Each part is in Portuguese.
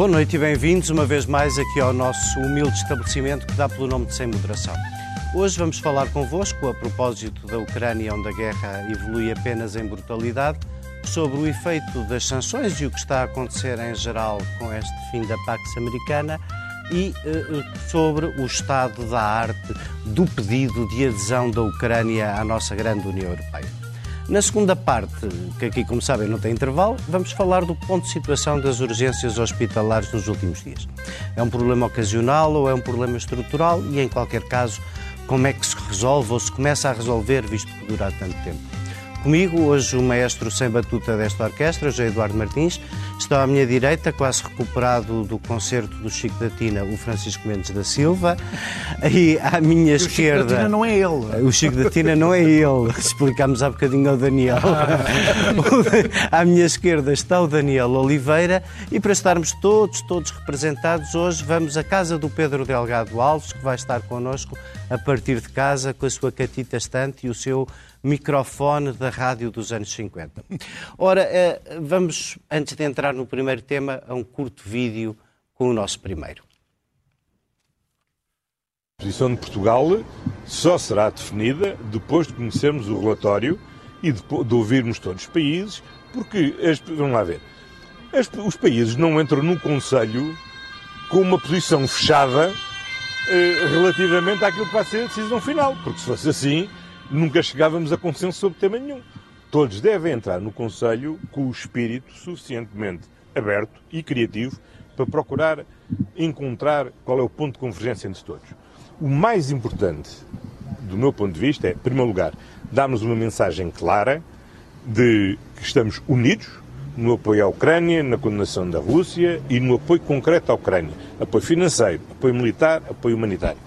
Boa noite e bem-vindos uma vez mais aqui ao nosso humilde estabelecimento que dá pelo nome de Sem Moderação. Hoje vamos falar convosco a propósito da Ucrânia, onde a guerra evolui apenas em brutalidade, sobre o efeito das sanções e o que está a acontecer em geral com este fim da Pax Americana e uh, sobre o estado da arte do pedido de adesão da Ucrânia à nossa grande União Europeia. Na segunda parte, que aqui, como sabem, não tem intervalo, vamos falar do ponto de situação das urgências hospitalares nos últimos dias. É um problema ocasional ou é um problema estrutural e, em qualquer caso, como é que se resolve ou se começa a resolver, visto que dura tanto tempo. Comigo, hoje, o maestro sem batuta desta orquestra, José Eduardo Martins. Está à minha direita, quase recuperado do concerto do Chico da Tina, o Francisco Mendes da Silva. E à minha o esquerda. O Chico da Tina não é ele. O Chico da Tina não é ele. Explicámos há bocadinho ao Daniel. à minha esquerda está o Daniel Oliveira. E para estarmos todos, todos representados, hoje vamos à casa do Pedro Delgado Alves, que vai estar connosco a partir de casa com a sua catita estante e o seu microfone da rádio dos anos 50. Ora, eh, vamos, antes de entrar no primeiro tema, a um curto vídeo com o nosso primeiro. A posição de Portugal só será definida depois de conhecermos o relatório e de, de ouvirmos todos os países, porque, vamos lá ver, os países não entram no Conselho com uma posição fechada eh, relativamente àquilo que vai ser a decisão final, porque se fosse assim, nunca chegávamos a consenso sobre tema nenhum. Todos devem entrar no Conselho com o espírito suficientemente aberto e criativo para procurar encontrar qual é o ponto de convergência entre todos. O mais importante, do meu ponto de vista, é, em primeiro lugar, darmos uma mensagem clara de que estamos unidos no apoio à Ucrânia, na condenação da Rússia e no apoio concreto à Ucrânia. Apoio financeiro, apoio militar, apoio humanitário.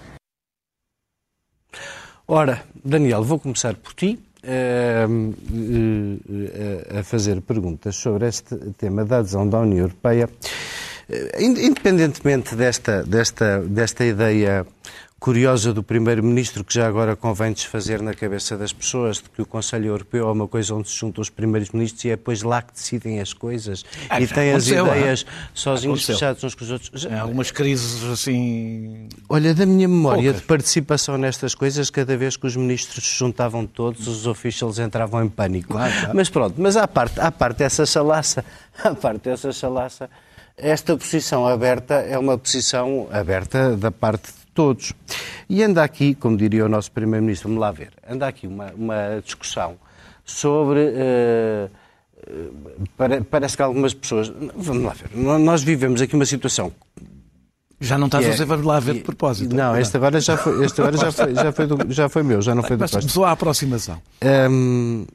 Ora, Daniel, vou começar por ti uh, uh, a fazer perguntas sobre este tema da adesão da União Europeia. Uh, independentemente desta, desta, desta ideia curiosa do Primeiro-Ministro, que já agora convém desfazer na cabeça das pessoas, de que o Conselho Europeu é uma coisa onde se juntam os Primeiros-Ministros e é depois lá que decidem as coisas ah, e têm as ideias ah, sozinhos aconteceu. fechados uns com os outros. Há algumas crises assim. Olha, da minha memória Poucas. de participação nestas coisas, cada vez que os ministros se juntavam todos, os officials entravam em pânico. Claro, claro. Mas pronto, mas à parte, à parte dessa chalaça, à parte dessa chalaça, esta posição aberta é uma posição aberta da parte de todos. E anda aqui, como diria o nosso Primeiro-Ministro, vamos lá ver, anda aqui uma, uma discussão sobre. Uh, parece que algumas pessoas. Vamos lá ver, nós vivemos aqui uma situação já não estás a dizer, vamos lá ver de propósito. Não, este agora já foi, este agora já foi, já foi, do, já foi meu, já não foi do Mas começou a aproximação. Um,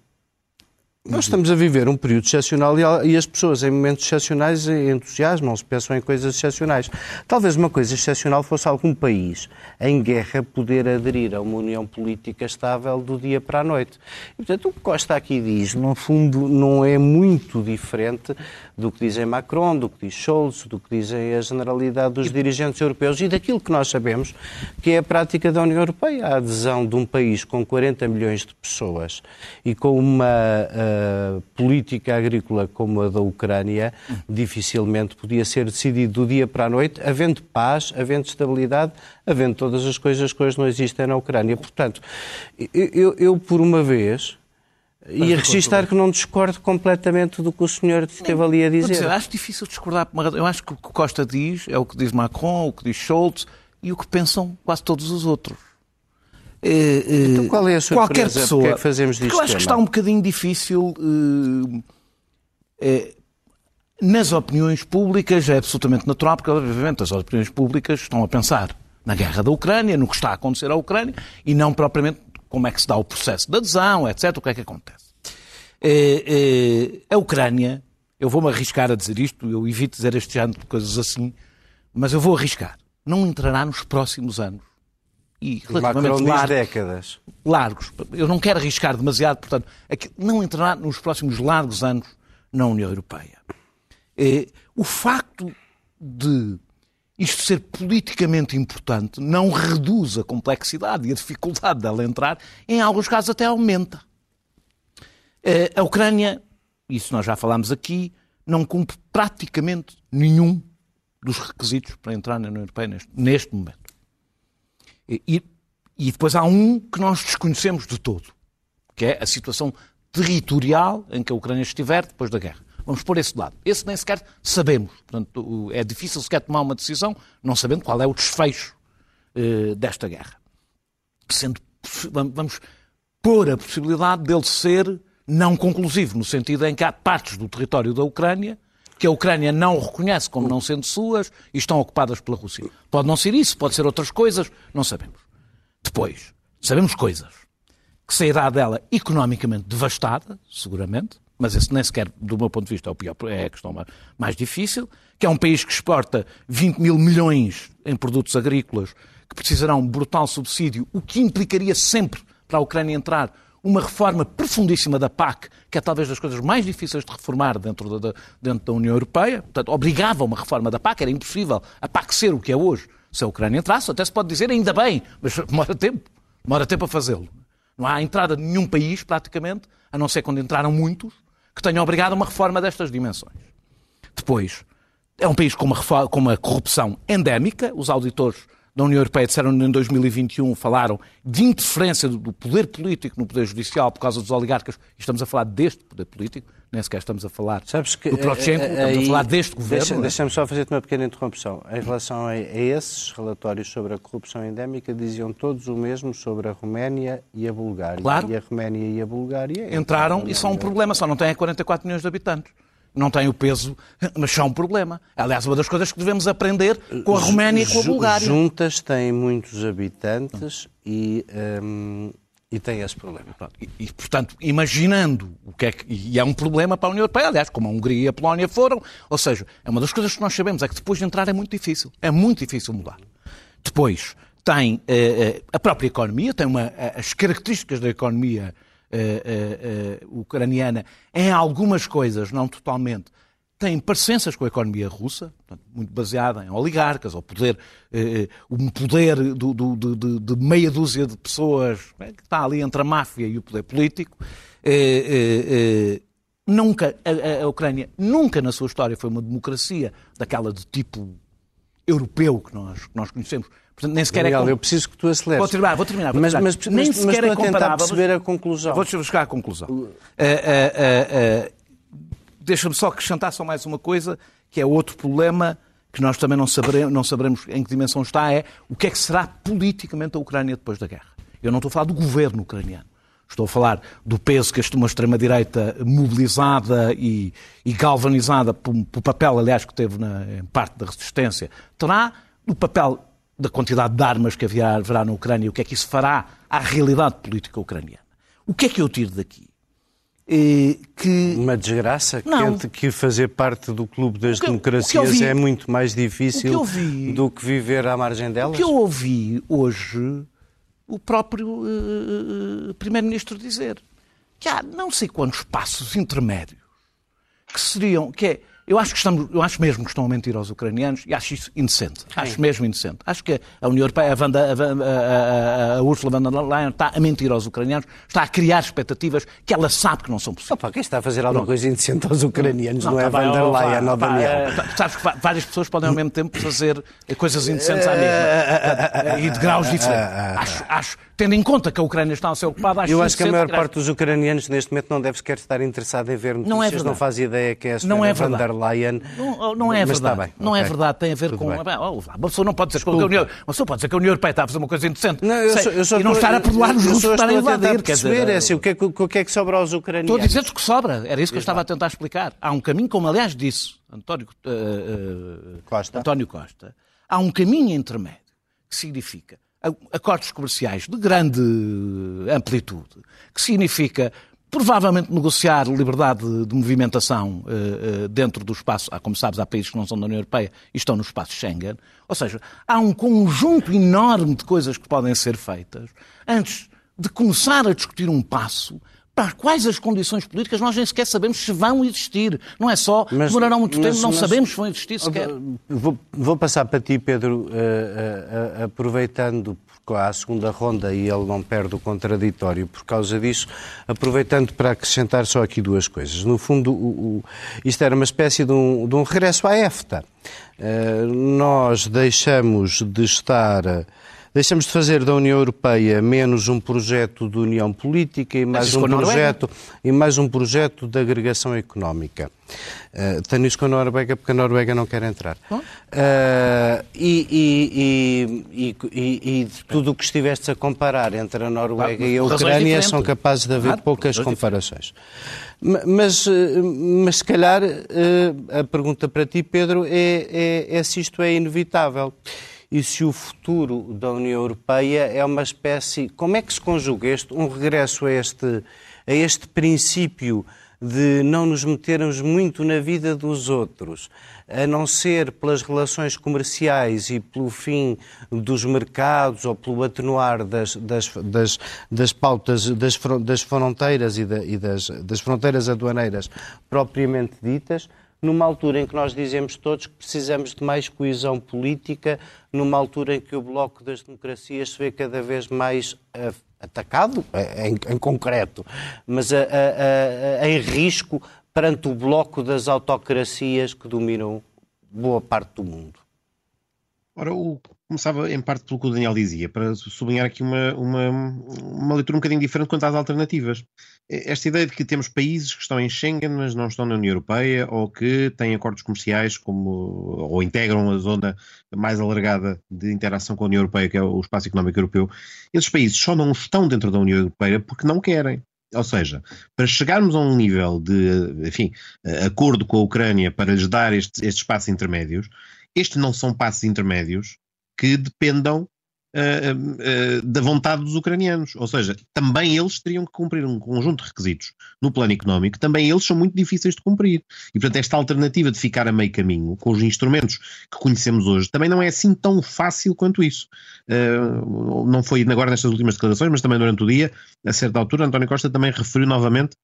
nós estamos a viver um período excepcional e as pessoas, em momentos excepcionais, entusiasmam-se, pensam em coisas excepcionais. Talvez uma coisa excepcional fosse algum país em guerra poder aderir a uma união política estável do dia para a noite. E, portanto, o que Costa aqui diz, no fundo, não é muito diferente do que dizem Macron, do que diz Scholz, do que dizem a generalidade dos dirigentes europeus e daquilo que nós sabemos que é a prática da União Europeia. A adesão de um país com 40 milhões de pessoas e com uma uh, política agrícola como a da Ucrânia dificilmente podia ser decidido do dia para a noite, havendo paz, havendo estabilidade, havendo todas as coisas que hoje não existem na Ucrânia. Portanto, eu, eu, por uma vez e a registar que não discordo completamente do que o senhor esteve ali a dizer. Eu acho difícil discordar. Eu acho que o que Costa diz é o que diz Macron, o que diz Schultz e o que pensam quase todos os outros. Então qual é a sua qualquer pessoa, é que fazemos disto? Eu acho que está um bocadinho difícil é, nas opiniões públicas, é absolutamente natural, porque obviamente as opiniões públicas estão a pensar na guerra da Ucrânia, no que está a acontecer à Ucrânia, e não propriamente como é que se dá o processo de adesão, etc. O que é que acontece? É, é, a Ucrânia, eu vou-me arriscar a dizer isto, eu evito dizer este ano de coisas assim, mas eu vou arriscar. Não entrará nos próximos anos. E relativamente largos, décadas. largos. Eu não quero arriscar demasiado, portanto, não entrará nos próximos largos anos na União Europeia. É, o facto de isto ser politicamente importante não reduz a complexidade e a dificuldade dela entrar, em alguns casos até aumenta. Eh, a Ucrânia, isso nós já falámos aqui, não cumpre praticamente nenhum dos requisitos para entrar na União Europeia neste, neste momento. E, e depois há um que nós desconhecemos de todo, que é a situação territorial em que a Ucrânia estiver depois da guerra. Vamos pôr esse lado. Esse nem sequer sabemos. Portanto, é difícil sequer tomar uma decisão não sabendo qual é o desfecho eh, desta guerra. Sendo, vamos pôr a possibilidade dele ser não conclusivo, no sentido em que há partes do território da Ucrânia que a Ucrânia não reconhece como não sendo suas e estão ocupadas pela Rússia. Pode não ser isso, pode ser outras coisas, não sabemos. Depois, sabemos coisas. Que sairá dela economicamente devastada, seguramente, mas esse nem sequer, do meu ponto de vista, é, pior, é a questão mais difícil, que é um país que exporta 20 mil milhões em produtos agrícolas, que precisarão de um brutal subsídio, o que implicaria sempre para a Ucrânia entrar uma reforma profundíssima da PAC, que é talvez das coisas mais difíceis de reformar dentro da, dentro da União Europeia. Portanto, obrigava uma reforma da PAC, era impossível a PAC ser o que é hoje se a Ucrânia entrasse. Até se pode dizer ainda bem, mas demora tempo. Demora tempo a fazê-lo. Não há entrada de nenhum país, praticamente, a não ser quando entraram muitos, que tenha obrigado a uma reforma destas dimensões. Depois, é um país com uma, com uma corrupção endémica. Os auditores da União Europeia disseram em 2021, falaram de interferência do poder político no poder judicial por causa dos oligarcas, e estamos a falar deste poder político, nem sequer estamos a falar Sabes que, do Poroshenko, eh, estamos a falar deste governo. Deixa, é? Deixa-me só fazer-te uma pequena interrupção. Em relação a, a, esses relatórios sobre a corrupção endémica, diziam todos o mesmo sobre a Roménia e a Bulgária. Claro. E a Roménia e a Bulgária... Entraram e são um problema, só não têm 44 milhões de habitantes não tem o peso, mas são um problema. Aliás, uma das coisas que devemos aprender com a Roménia e com a Bulgária. Juntas têm muitos habitantes e, um, e têm esse problema. E, e, portanto, imaginando o que é que. E é um problema para a União Europeia, aliás, como a Hungria e a Polónia foram. Ou seja, é uma das coisas que nós sabemos, é que depois de entrar é muito difícil. É muito difícil mudar. Depois, tem uh, a própria economia, tem uma, as características da economia ucraniana, em algumas coisas, não totalmente, tem parecenças com a economia russa, muito baseada em oligarcas, ou poder, um poder do, do, de, de, meia dúzia de pessoas que está ali entre a máfia e o poder político. nunca, a, a, Ucrânia nunca na sua história foi uma democracia daquela de tipo europeu que nós, que nós conhecemos. Portanto, nem sequer é é com... eu preciso que tu aceleres. Vou terminar, vou terminar. Vou mas, mas, mas, nem mas, sequer mas é comparável. perceber a conclusão. Vou chegar à conclusão. Uh, uh, uh, Deixa-me só acrescentar só mais uma coisa, que é outro problema que nós também não saberemos, não saberemos em que dimensão está, é o que é que será politicamente a Ucrânia depois da guerra. Eu não estou a falar do governo ucraniano. Estou a falar do peso que uma extrema-direita mobilizada e, e galvanizada pelo, papel, aliás, que teve na, em parte da resistência, terá, do papel da quantidade de armas que haverá na Ucrânia e o que é que isso fará à realidade política ucraniana. O que é que eu tiro daqui? É que... Uma desgraça Não. que fazer parte do clube das que, democracias ouvi, é muito mais difícil que do que viver à margem delas? O que eu ouvi hoje o próprio uh, Primeiro-Ministro dizer que há não sei quantos passos intermédios que seriam, que é eu acho, que estamos, eu acho mesmo que estão a mentir aos ucranianos e acho isso indecente. Sim. Acho mesmo indecente. Acho que a União Europeia, a, Vanda, a, a, a, Ursula von der Leyen está a mentir aos ucranianos, está a criar expectativas que ela sabe que não são possíveis. Opa, quem está a fazer alguma coisa indecente aos ucranianos não, não é a von der Leyen ou Daniel. É, sabes que várias pessoas podem ao mesmo tempo fazer coisas indecentes à mesma. e de graus diferentes. Acho, acho tendo em conta que a Ucrânia está a ser ocupada, acho Eu acho que a maior parte dos ucranianos neste momento não deve sequer estar interessada em ver notícias, não, é verdade. não faz ideia que é a não é von der Leyen. Não, não é verdade. Bem, não é okay. é verdade, tem a ver Tudo com. Bem. Uma pessoa não pode dizer que a União, uma pessoa pode dizer que a União Europeia está a fazer uma coisa indecente não, eu sou, eu sou, e não estar a perdoar os russos estarem a invadir. perceber, é assim, o, que é, o que é que sobra aos ucranianos? Estou a dizer-te que sobra, era isso que eu estava a tentar explicar. Há um caminho, como aliás disse António, uh, uh, Costa. António Costa, há um caminho intermédio que significa acordos comerciais de grande amplitude, que significa provavelmente negociar liberdade de movimentação uh, uh, dentro do espaço. Como sabes, há países que não são da União Europeia e estão no espaço Schengen. Ou seja, há um conjunto enorme de coisas que podem ser feitas antes de começar a discutir um passo para quais as condições políticas nós nem sequer sabemos se vão existir. Não é só, mas, demorarão muito mas, tempo, não mas, sabemos se vão existir sequer. Vou, vou passar para ti, Pedro, uh, aproveitando a segunda ronda e ele não perde o contraditório por causa disso, aproveitando para acrescentar só aqui duas coisas. No fundo, o, o, isto era uma espécie de um, de um regresso à EFTA. nós deixamos de estar Deixamos de fazer da União Europeia menos um projeto de união política e mais um projeto e mais um projeto de agregação económica. Uh, tenho isso com a Noruega porque a Noruega não quer entrar. Uh, e, e, e, e, tudo o que estiveste a comparar entre a Noruega e a Ucrânia são capazes de haver poucas comparações. Mas, eh, mas se calhar a pergunta para ti, Pedro, é, é, é se isto é inevitável e se o futuro da União Europeia é uma espécie. Como é que se conjuga este, um regresso a este, a este princípio de não nos metermos muito na vida dos outros, a não ser pelas relações comerciais e pelo fim dos mercados ou pelo atenuar das, das, das, das pautas das, das fronteiras e, da, e das, das fronteiras aduaneiras propriamente ditas, numa altura em que nós dizemos todos que precisamos de mais coesão política, numa altura em que o Bloco das Democracias se vê cada vez mais uh, atacado, uh, em, em, concreto, mas uh, em risco perante o Bloco das autocracias que dominam boa parte do mundo. Ora, o, começava em parte pelo que o Daniel dizia, para sublinhar aqui uma, uma, uma leitura um bocadinho diferente quanto às alternativas. Esta ideia de que temos países que estão em Schengen, mas não estão na União Europeia, ou que têm acordos comerciais como, ou integram a zona mais alargada de interação com a União Europeia, que é o Espaço Económico Europeu, esses países só não estão dentro da União Europeia porque não querem. Ou seja, para chegarmos a um nível de, enfim, acordo com a Ucrânia para lhes dar estes, estes espaços intermédios, estes não são passos intermédios que dependam Uh, uh, da vontade dos ucranianos. Ou seja, também eles teriam que cumprir um conjunto de requisitos no plano económico, também eles são muito difíceis de cumprir. E, portanto, esta alternativa de ficar a meio caminho, com os instrumentos que conhecemos hoje, também não é assim tão fácil quanto isso. Uh, não foi agora nestas últimas declarações, mas também durante o dia, a certa altura, António Costa também referiu novamente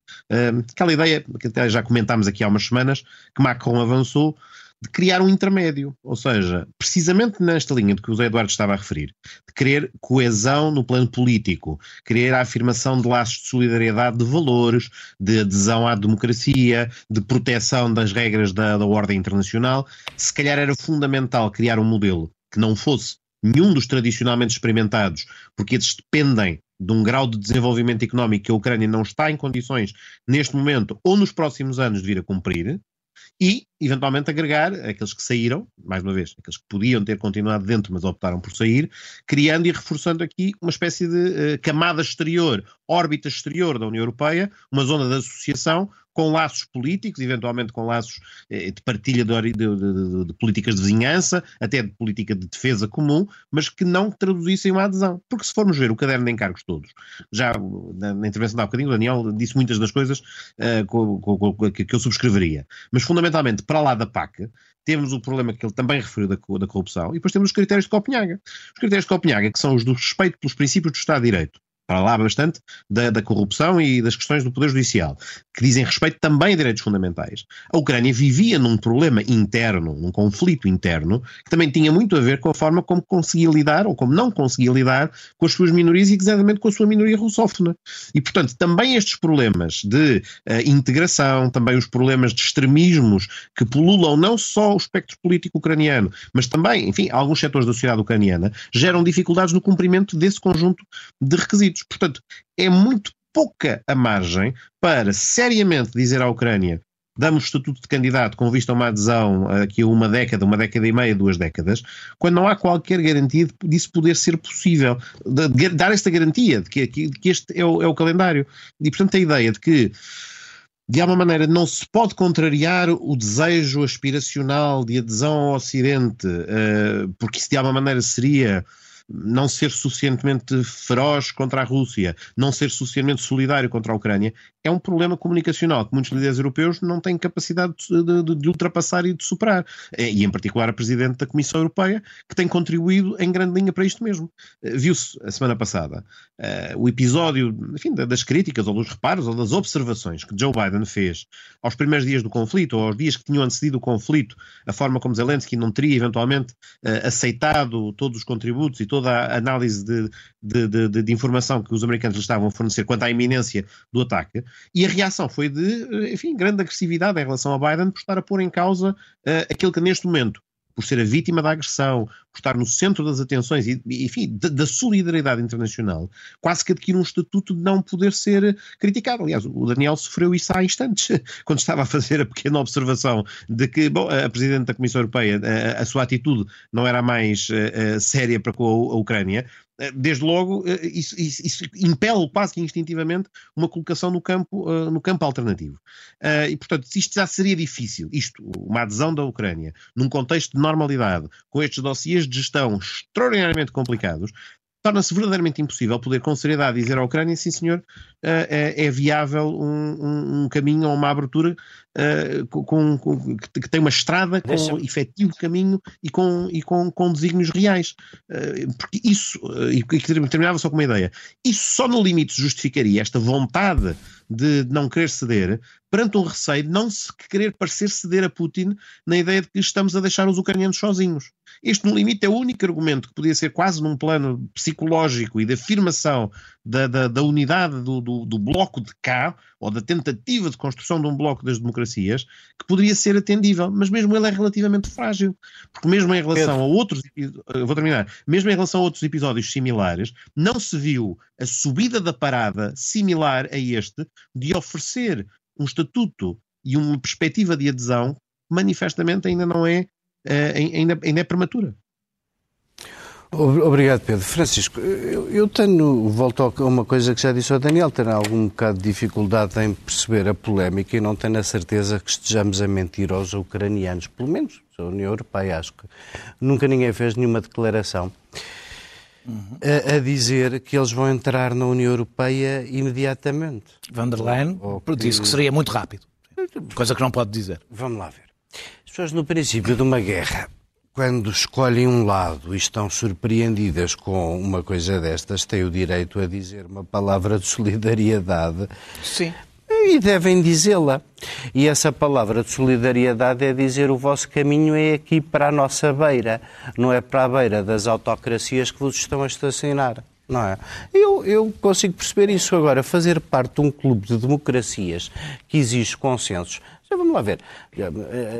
aquela ideia que até já comentámos aqui há umas semanas, que Macron avançou de criar um intermédio, ou seja, precisamente nesta linha de que o José Eduardo estava a referir, de querer coesão no plano político, querer a afirmação de laços de solidariedade de valores, de adesão à democracia, de proteção das regras da, da ordem internacional, se calhar era fundamental criar um modelo que não fosse nenhum dos tradicionalmente experimentados, porque esses dependem de um grau de desenvolvimento económico que a Ucrânia não está em condições, neste momento ou nos próximos anos, de vir a cumprir, e, eventualmente, agregar aqueles que saíram, mais uma vez, aqueles que podiam ter continuado dentro, mas optaram por sair, criando e reforçando aqui uma espécie de uh, camada exterior, órbita exterior da União Europeia, uma zona de associação com laços políticos, eventualmente com laços eh, de partilha de, de, de, de, políticas de vizinhança, até de política de defesa comum, mas que não traduzissem uma adesão. Porque se formos ver o caderno de encargos todos, já na, na intervenção de há bocadinho, o Daniel disse muitas das coisas que, que eu subscreveria. Mas fundamentalmente, para lá da PAC, temos o problema que ele também referiu da, da corrupção, e depois temos os critérios de Copenhaga. Os critérios de Copenhaga, que são os do respeito pelos princípios do Estado de Direito, para lá bastante da, da, corrupção e das questões do Poder Judicial, que dizem respeito também a direitos fundamentais. A Ucrânia vivia num problema interno, num conflito interno, que também tinha muito a ver com a forma como conseguia lidar, ou como não conseguia lidar, com as suas minorias e exatamente com a sua minoria russófona. E, portanto, também estes problemas de uh, integração, também os problemas de extremismos que pululam não só o espectro político ucraniano, mas também, enfim, alguns setores da sociedade ucraniana, geram dificuldades no cumprimento desse conjunto de requisitos. Portanto, é muito pouca a margem para seriamente dizer à Ucrânia damos estatuto de candidato com vista a uma adesão aqui a uma década, uma década e meia, duas décadas, quando não há qualquer garantia disso poder ser possível, de, de dar esta garantia de que, que este é o, é o, calendário. E, portanto, a ideia de que, de alguma maneira, não se pode contrariar o desejo aspiracional de adesão ao Ocidente, uh, porque isso, de alguma maneira, seria não ser suficientemente feroz contra a Rússia, não ser suficientemente solidário contra a Ucrânia, é um problema comunicacional que muitos líderes europeus não têm capacidade de, de, de ultrapassar e de superar. Eh, e, em particular, a Presidente da Comissão Europeia, que tem contribuído em grande linha para isto mesmo. Eh, viu-se a semana passada uh, o episódio enfim, das críticas, ou dos reparos, ou das observações que Joe Biden fez aos primeiros dias do conflito, ou aos dias que tinham antecedido o conflito, a forma como Zelensky não teria eventualmente uh, aceitado todos os contributos e toda a análise de, de informação que os americanos lhe estavam a fornecer quanto à iminência do ataque, e a reação foi de, enfim, grande agressividade em relação a Biden por estar a pôr em causa uh, aquilo que neste momento por ser a vítima da agressão, por estar no centro das atenções e, enfim, da, da, solidariedade internacional, quase que adquire um estatuto de não poder ser criticado. Aliás, o Daniel sofreu isso há instantes, quando estava a fazer a pequena observação de que, bom, a Presidente da Comissão Europeia, a, a sua atitude não era mais uh, séria para com a, a Ucrânia, eh, desde logo, eh, isso, isso, isso, impele quase que instintivamente uma colocação no campo, no campo alternativo. E, portanto, isto já seria difícil, isto, uma adesão da Ucrânia, num contexto de normalidade, com estes dossiês de gestão extraordinariamente complicados, torna-se verdadeiramente impossível poder com seriedade dizer à Ucrânia, sim senhor, é, é viável um, um, caminho ou uma abertura uh, com, com, que tem uma estrada com efetivo caminho e com, e com, com desígnios reais. Uh, porque isso, uh, e que terminava só com uma ideia, isso só no limite justificaria esta vontade de não querer ceder, perante um receio de não se querer parecer ceder a Putin na ideia de que estamos a deixar os ucranianos sozinhos. Este, no limite, é o único argumento que podia ser quase num plano psicológico e de afirmação da, da, da unidade do, do, do, bloco de cá, ou da tentativa de construção de um bloco das democracias, que poderia ser atendível, mas mesmo ele é relativamente frágil. Porque mesmo em relação Pedro. a outros, vou terminar, mesmo em relação a outros episódios similares, não se viu a subida da parada similar a este de oferecer um estatuto e uma perspectiva de adesão manifestamente ainda não é, ainda, ainda é prematura. Obrigado, Pedro. Francisco, eu, tenho, volto a uma coisa que já disse ao Daniel, tenho algum bocado de dificuldade em perceber a polémica e não tenho a certeza que estejamos a mentir aos ucranianos, pelo menos a União Europeia, acho que nunca ninguém fez nenhuma declaração uhum. a, a, dizer que eles vão entrar na União Europeia imediatamente. Van der Leyen que... disse que seria muito rápido, coisa que não pode dizer. Vamos lá ver. As pessoas no princípio de uma guerra quando escolhem um lado e estão surpreendidas com uma coisa destas, têm o direito a dizer uma palavra de solidariedade. Sim. E devem dizê-la. E essa palavra de solidariedade é dizer o vosso caminho é aqui para a nossa beira, não é para a beira das autocracias que vos estão a estacionar. Não é? Eu, eu consigo perceber isso agora. Fazer parte de um clube de democracias que exige consensos então, vamos lá ver.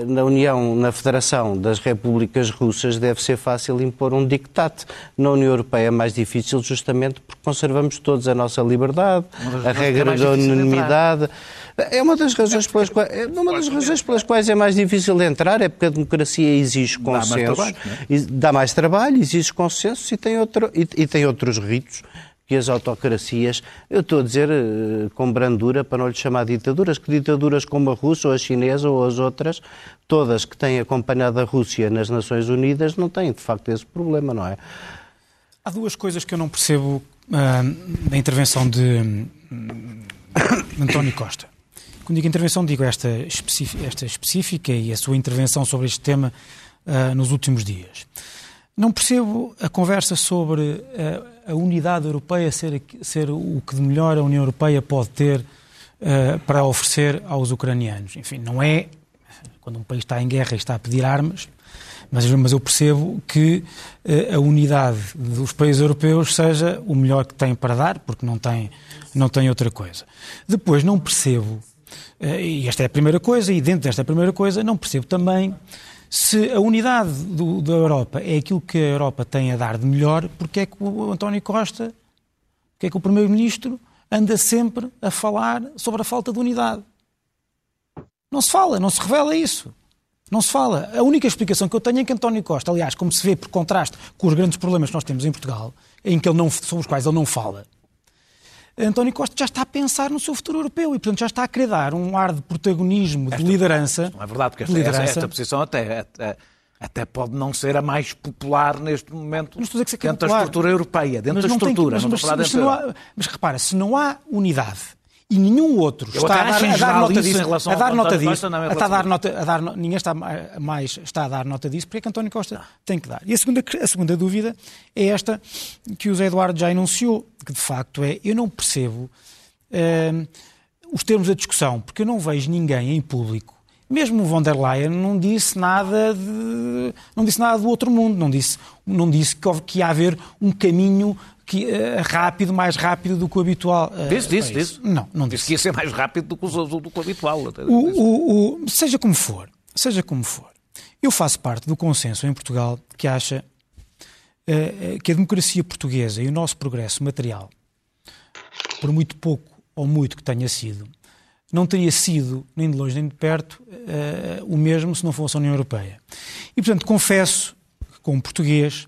Na União, na Federação das Repúblicas Russas, deve ser fácil impor um dictate. Na União Europeia é mais difícil, justamente porque conservamos todos a nossa liberdade, a regra é da unanimidade. É uma das razões pelas quais é uma das razões pelas quais é mais difícil entrar é porque a democracia exige consenso, dá mais trabalho, é? dá mais trabalho exige consenso e tem outro e, e tem outros ritos que as autocracias, eu estou a dizer eh, com brandura para não lhe chamar ditaduras, que ditaduras como a Rússia ou a chinesa ou as outras, todas que têm acompanhado a Rússia nas Nações Unidas, não têm de facto esse problema, não é? Há duas coisas que eu não percebo uh, na intervenção de uh, António Costa. Quando digo intervenção, digo esta, esta específica e a sua intervenção sobre este tema uh, nos últimos dias. Não percebo a conversa sobre uh, a unidade europeia ser, ser o que de melhor a União Europeia pode ter uh, para oferecer aos ucranianos. Enfim, não é quando um país está em guerra e está a pedir armas, mas, mas eu percebo que uh, a unidade dos países europeus seja o melhor que tem para dar, porque não tem, não tem outra coisa. Depois, não percebo, uh, e esta é a primeira coisa, e dentro desta primeira coisa, não percebo também se a unidade do, da Europa é aquilo que a Europa tem a dar de melhor, porque é que o António Costa, porque é que o Primeiro-Ministro anda sempre a falar sobre a falta de unidade? Não se fala, não se revela isso. Não se fala. A única explicação que eu tenho é que António Costa, aliás, como se vê por contraste com os grandes problemas que nós temos em Portugal, em que ele não, sobre os quais ele não fala, António Costa já está a pensar no seu futuro europeu e, portanto, já está a querer dar um ar de protagonismo, de liderança. Não é verdade, porque esta, esta, esta posição até, até, até, pode não ser a mais popular neste momento não estou a dizer que é dentro popular, da estrutura europeia, dentro da estrutura. mas, mas, mas, mas, há, mas repara, se não há unidade e nenhum outro Eu está a a dar nota isso disso, em relação a dar nota disso, em a dar nota, a dar, ninguém está ma- mais está a dar nota disso, porque é que António Costa tem que dar. E a segunda, a segunda dúvida é esta que o José Eduardo já enunciou, que de facto é, eu não percebo hum, os termos da discussão, porque eu não vejo ninguém em público. Mesmo o von der Leyen não disse nada de, não disse nada do outro mundo, não disse, não disse que, houve- que ia haver um caminho que, eh, rápido, mais rápido do que o habitual. eh, Disse, disse, disse. Não, não Disse disse. que ia ser mais rápido do que, os- do que o habitual. O- o- o- seja como for, seja como for, eu faço parte do consenso em Portugal que acha eh, que a democracia portuguesa e o nosso progresso material, por muito pouco ou muito que tenha sido, não teria sido, nem de longe nem de perto, eh, o mesmo se não fosse a União Europeia. E, portanto, confesso que, como português,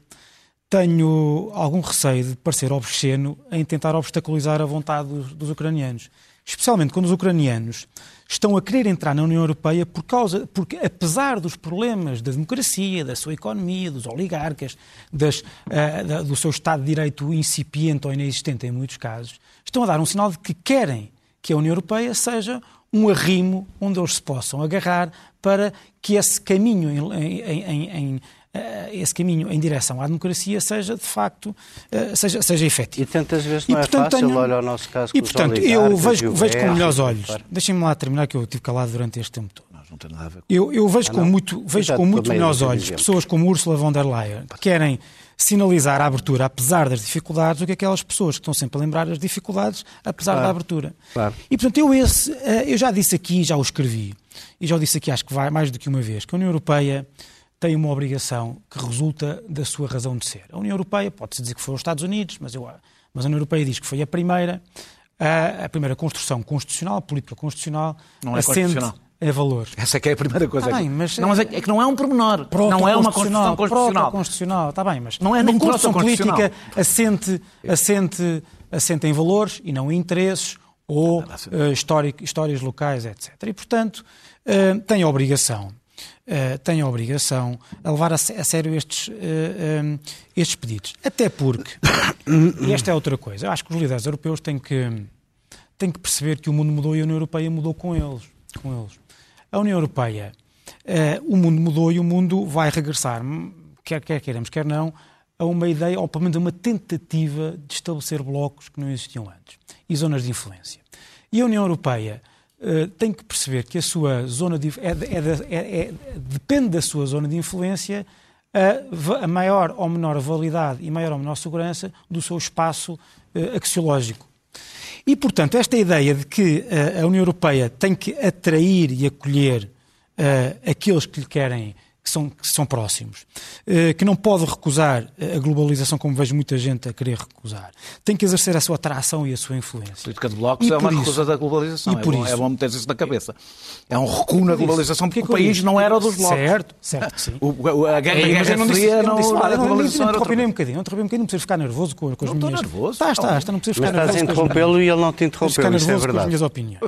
tenho algum receio de parecer obsceno em tentar obstaculizar a vontade dos, dos ucranianos. Especialmente quando os ucranianos estão a querer entrar na União Europeia por causa, porque apesar dos problemas da democracia, da sua economia, dos oligarcas, das, ah, da- do seu Estado de Direito incipiente ou inexistente em muitos casos, estão a dar um sinal de que querem que a União Europeia seja um arrimo onde eles se possam agarrar para que esse caminho em, em- em- em, eh, esse caminho em direção à democracia seja de facto eh, seja, seja efetivo. E tantas vezes E, não é portanto, fácil, tenho- olha o nosso caso E com portanto, eu e vejo, o vejo com melhores e olhos. Deixem-me lá terminar, que eu estive calado durante este tempo todo. Não tem nada a ver com Eu, eu vejo, com não? muito, vejo já com muito melhores olhos pessoas como Ursula von der Leyen que querem sinalizar a abertura apesar das dificuldades do que aquelas pessoas que estão sempre a lembrar as dificuldades apesar da abertura. claro. E portanto eu, esse, eh, eu já disse aqui, já o escrevi, e já o disse aqui acho que vai mais do que uma vez, que a União Europeia tem uma obrigação que resulta da sua razão de ser. A União Europeia, pode-se dizer que foi os Estados Unidos, mas, eu, mas a União Europeia diz que foi a primeira, a, a primeira construção constitucional, política constitucional, Não é assente constitucional. A valores. Essa é que é a primeira coisa. Tá É bem, que- mas- não, mas é, é que não é um pormenor. Não é uma construção constitucional. constitucional, está bem, mas Não é uma construção constitucional. política assente, assente, assente em valores e não em interesses ou histórico- histórias locais, etc. E, portanto, eh, tem a obrigação, eh, tem a obrigação a levar a, a sério estes, eh, estes pedidos. Até porque, e esta é outra coisa, eu acho que os líderes europeus têm que, têm que perceber que o mundo mudou e a União Europeia mudou com eles. Com eles. A União Europeia, eh, o mundo mudou e o mundo vai regressar, quer, quer queiramos, quer não, a uma ideia, ou pelo menos a uma tentativa de estabelecer blocos que não existiam antes e zonas de influência. E a União Europeia eh, tem que perceber que a sua zona de, é, é é- é- depende da sua zona de influência a, a maior ou menor validade e maior ou menor segurança do seu espaço eh, axiológico. E, portanto, esta ideia de que eh, a União Europeia tem que atrair e acolher eh, aqueles que lhe querem, que são, que são próximos, eh, que não pode recusar a globalização como vejo muita gente a querer recusar, tem que exercer a sua atração e a sua influência. A política de blocos E é uma por recusa isso- da globalização. e por é, bom, isso- é bom meter isso na cabeça. É um recuo na globalização porque que o é eu país não era dos blocos. Certo, certo que sim. O, o- a guerra, É, a guerra não disse- não não, disse a não globalização era outra interrompi nem um bocadinho, não interrompi um bocadinho, não precisa ficar nervoso com, com as Não estou minhas... nervoso. Está, está, está, não precisa Mas ficar estás a nervoso com as interrompê-lo e ele não te interrompeu, isso é nervoso com as verdade. minhas opiniões.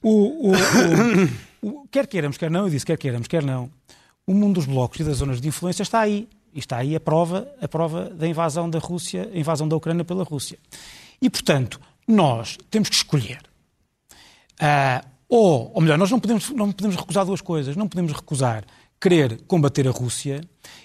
O, o- o- o- quer queiramos, quer não, eu disse quer queiramos, quer não, o mundo dos blocos e das zonas de influência está aí. E está aí a prova, a prova da invasão da Rússia, a invasão da Ucrânia pela Rússia. E, portanto, nós temos que escolher. Ah, ou, ou melhor, nós não podemos, não podemos recusar duas coisas. Não podemos recusar querer combater a Rússia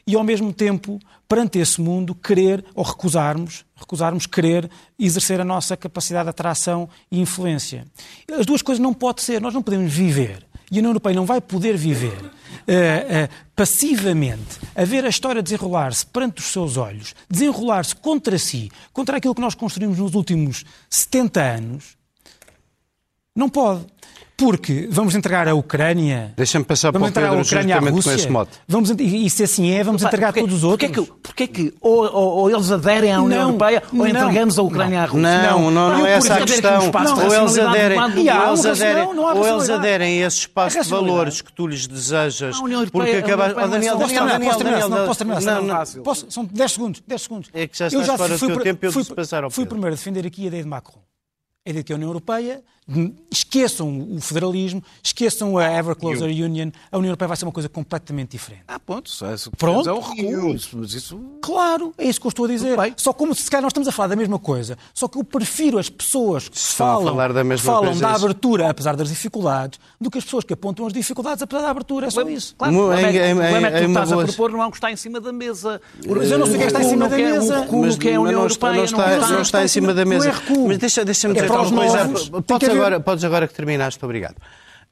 e, ao mesmo tempo, perante esse mundo, querer ou recusarmos, recusarmos querer exercer a nossa capacidade de atração e influência. As duas coisas não podem ser. Nós não podemos viver e a União Europeia não vai poder viver eh, eh, passivamente, a ver a história desenrolar-se perante os seus olhos, desenrolar-se contra si, contra aquilo que nós construímos nos últimos 70 anos, não pode. Porque vamos entregar a Ucrânia. Deixa-me passar para vamos o entregar a Pedro Ucrânia à justamente com Rússia. esse mote. Vamos, e se assim é, vamos entregar Porquê- todos os outros. Porquê que, porquê que ou, ou- ou eles aderem à União Não, Europeia ou não, entregamos a Ucrânia à Rússia? Não, não, não, Eu, é essa a questão. espaço ou eles aderem, ou eles aderem, não ou eles aderem a esse espaço A de valores que tu lhes desejas. A União Europeia- Porque a acaba... Oh, Daniel, não é Posso terminar, Daniel, posso terminar, Daniel, posso terminar, não, não. Posso- são 10 segundos, 10 segundos. É que já estás fora do teu tempo e eu fui- disse passar ao Fui Pedro. primeiro a defender aqui a ideia de Macron. é de que a União Europeia esqueçam o federalismo, esqueçam a Ever Closer Union, a União Europeia vai ser uma coisa completamente diferente. Ah, ponto. É, Pronto. É um recuo. Mas isso... Claro, é isso que eu estou a dizer. Só como se calhar nós estamos a falar da mesma coisa, só que eu prefiro as pessoas que falam, da, falam coisa, da abertura apesar das dificuldades do que as pessoas que apontam as dificuldades apesar da abertura. É só isso. Claro, o problema é, é, que tu estás a propor não é o que está em cima da mesa. Mas eu não sei quem está em cima da mesa. Mas que é a União Europeia não está, não está em cima da mesa. Mas deixa-me dizer uma coisa. Podes agora que terminaste, obrigado.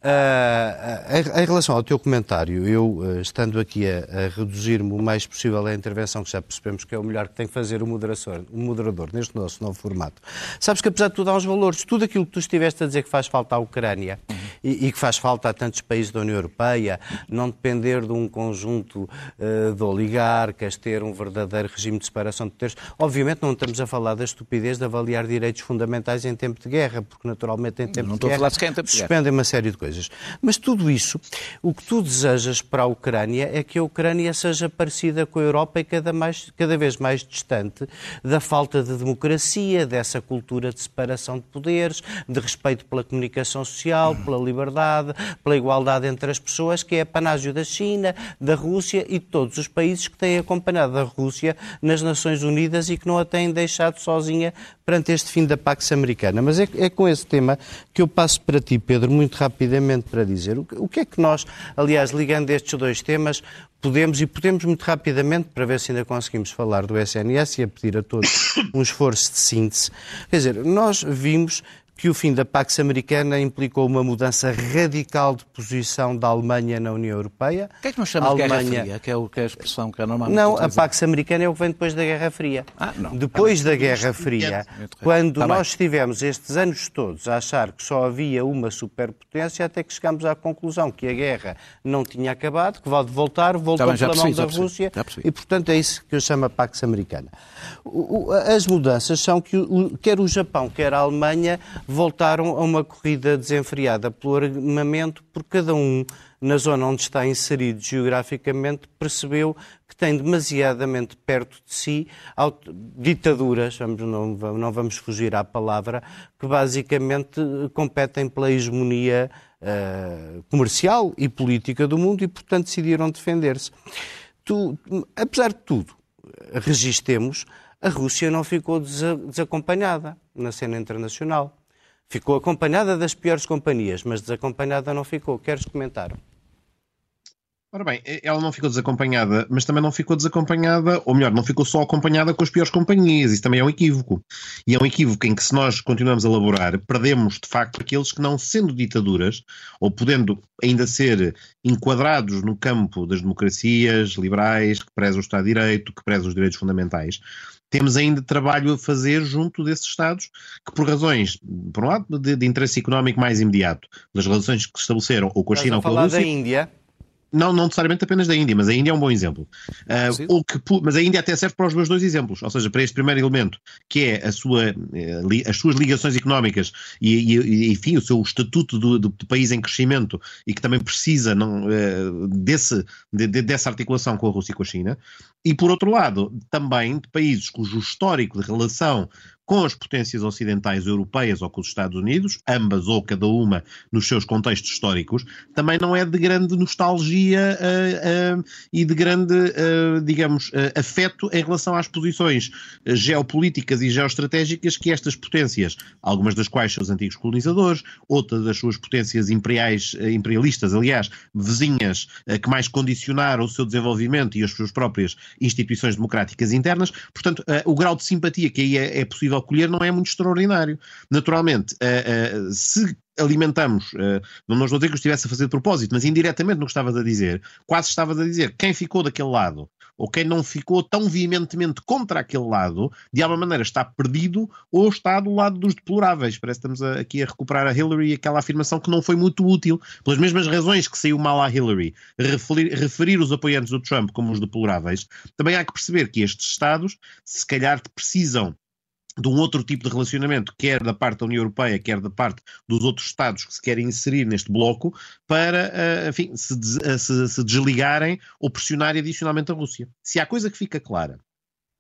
Uh, em relação ao teu comentário, eu, uh, estando aqui a, a reduzir-me o mais possível a intervenção, que já percebemos que é o melhor que tem que fazer o moderador, o moderador neste nosso novo formato, sabes que apesar de tudo há uns valores. Tudo aquilo que tu estiveste a dizer que faz falta à Ucrânia uhum. E, e, que faz falta a tantos países da União Europeia, não depender de um conjunto uh, de oligarcas, ter um verdadeiro regime de separação de poderes. Obviamente não estamos a falar da estupidez de avaliar direitos fundamentais em tempo de guerra, porque naturalmente em tempo não de guerra suspendem uma série de coisas coisas. Mas tudo isso, o que tu desejas para a Ucrânia é que a Ucrânia seja parecida com a Europa e cada, mais, cada vez mais distante da falta de democracia, dessa cultura de separação de poderes, de respeito pela comunicação social, pela liberdade, pela igualdade entre as pessoas, que é a panágio da China, da Rússia e de todos os países que têm acompanhado a Rússia nas Nações Unidas e que não a têm deixado sozinha perante este fim da Pax Americana. Mas é, é com esse tema que eu passo para ti, Pedro, muito rapidamente para dizer. O que é que nós, aliás, ligando estes dois temas, podemos, e podemos muito rapidamente, para ver se ainda conseguimos falar do SNS e a pedir a todos um esforço de síntese. Quer dizer, nós vimos que o fim da Pax Americana implicou uma mudança radical de posição da Alemanha na União Europeia. O que é que nós chamamos de Guerra Fria? Que é, o, que é a expressão que é normalmente Não, a Pax Americana é o que vem depois da Guerra Fria. Ah, não. Depois da Guerra Fria, quando tá nós estivemos estes anos todos a achar que só havia uma superpotência, até que chegámos à conclusão que a guerra não tinha acabado, que pode voltar, voltou tá bem, pela mão da Rússia, e portanto é isso que eu chamo a Pax Americana. As mudanças são que quer o Japão, quer a Alemanha voltaram a uma corrida desenfreada pelo armamento, porque cada um, na zona onde está inserido geograficamente, percebeu que tem demasiadamente perto de si ditaduras, vamos, não, não vamos fugir à palavra, que basicamente competem pela hegemonia uh, comercial e política do mundo e, portanto, decidiram defender-se. apesar de tudo, registemos, a Rússia não ficou desacompanhada na cena internacional. Ficou acompanhada das piores companhias, mas desacompanhada não ficou. Queres comentar? Ora bem, ela não ficou desacompanhada, mas também não ficou desacompanhada, ou melhor, não ficou só acompanhada com as piores companhias. Isso também é um equívoco. E é um equívoco em que, se nós continuamos a elaborar, perdemos de facto aqueles que, não sendo ditaduras, ou podendo ainda ser enquadrados no campo das democracias liberais, que prezam o Estado de Direito, que prezam os direitos fundamentais, temos ainda trabalho a fazer junto desses Estados que, por razões, por um lado, de, de interesse económico mais imediato, das relações que estabeleceram ou com a China ou com a Rússia. da Índia? Não, não necessariamente apenas da Índia, mas a Índia é um bom exemplo. Uh, ou que, mas a Índia até serve para os meus dois exemplos, ou seja, para este primeiro elemento, que é a sua, eh, as suas ligações económicas e, e enfim, o seu estatuto do, país em crescimento e que também precisa não, uh, desse, de, de, dessa articulação com a Rússia e com a China. E, por outro lado, também de países cujo histórico de relação com as potências ocidentais europeias ou com os Estados Unidos, ambas ou cada uma nos seus contextos históricos, também não é de grande nostalgia uh, uh, e de grande, uh, digamos, afeto em relação às posições geopolíticas e geoestratégicas que estas potências, algumas das quais os antigos colonizadores, outras das suas potências imperiais, imperialistas, aliás, vizinhas, que mais condicionaram o seu desenvolvimento e as suas próprias instituições democráticas internas. Portanto, o grau de simpatia que aí é, é possível colher não é muito extraordinário. Naturalmente, uh, uh, se alimentamos, uh, não estou a dizer que eu estivesse a fazer de propósito, mas indiretamente no que estavas a dizer, quase estavas a dizer quem ficou daquele lado ou quem não ficou tão veementemente contra aquele lado, de alguma maneira está perdido ou está do lado dos deploráveis. Parece que estamos a, aqui a recuperar a Hillary e aquela afirmação que não foi muito útil, pelas mesmas razões que saiu mal à Hillary, referir, referir os apoiantes do Trump como os deploráveis. Também há que perceber que estes Estados, se calhar, precisam de um outro tipo de relacionamento, quer da parte da União Europeia, quer da parte dos outros Estados que se querem inserir neste bloco, para, eh, enfim, se, se, se desligarem ou pressionarem adicionalmente a Rússia. Se há coisa que fica clara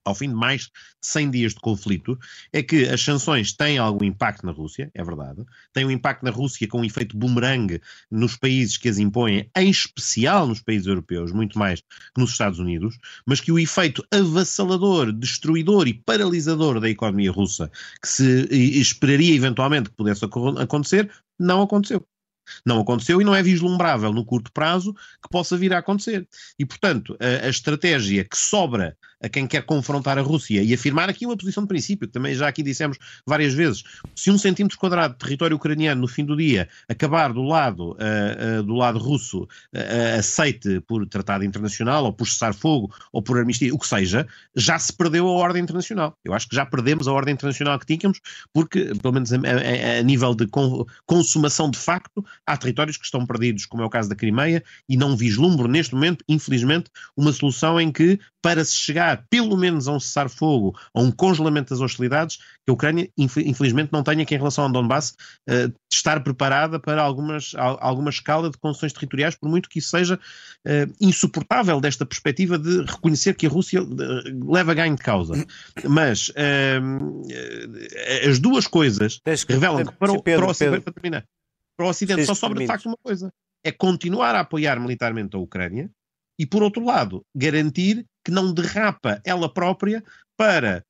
ao fim de mais de 100 dias de conflito, é que as sanções têm algum impacto na Rússia, é verdade, têm um impacto na Rússia com um efeito boomerang nos países que as impõem, em especial nos países europeus, muito mais que nos Estados Unidos, mas que o efeito avassalador, destruidor e paralisador da economia russa, que se esperaria eventualmente que pudesse acontecer, não aconteceu. Não aconteceu e não é vislumbrável no curto prazo que possa vir a acontecer. E, portanto, a, a estratégia que sobra a quem quer confrontar a Rússia e afirmar aqui uma posição de princípio, que também já aqui dissemos várias vezes, se um centímetro quadrado de território ucraniano no fim do dia acabar do lado, uh, uh, do lado russo uh, aceite por tratado internacional ou por cessar fogo ou por armistia, o que seja, já se perdeu a ordem internacional. Eu acho que já perdemos a ordem internacional que tínhamos, porque, pelo menos a, a, a nível de consumação de facto, há territórios que estão perdidos, como é o caso da Crimeia, e não vislumbro neste momento, infelizmente, uma solução em que, para se chegar pelo menos a um cessar-fogo, a um congelamento das hostilidades, que a Ucrânia, infelizmente, não tenha que, em relação ao Donbass, uh, estar preparada para algumas, alguma escala de concessões territoriais, por muito que isso seja uh, insuportável desta perspectiva de reconhecer que a Rússia uh, leva ganho de causa. Mas as duas coisas revelam que para o, Pedro, para o Pedro. para terminar, para o Ocidente só sobra de facto uma coisa: é continuar a apoiar militarmente a Ucrânia e, por outro lado, garantir que não derrapa ela própria para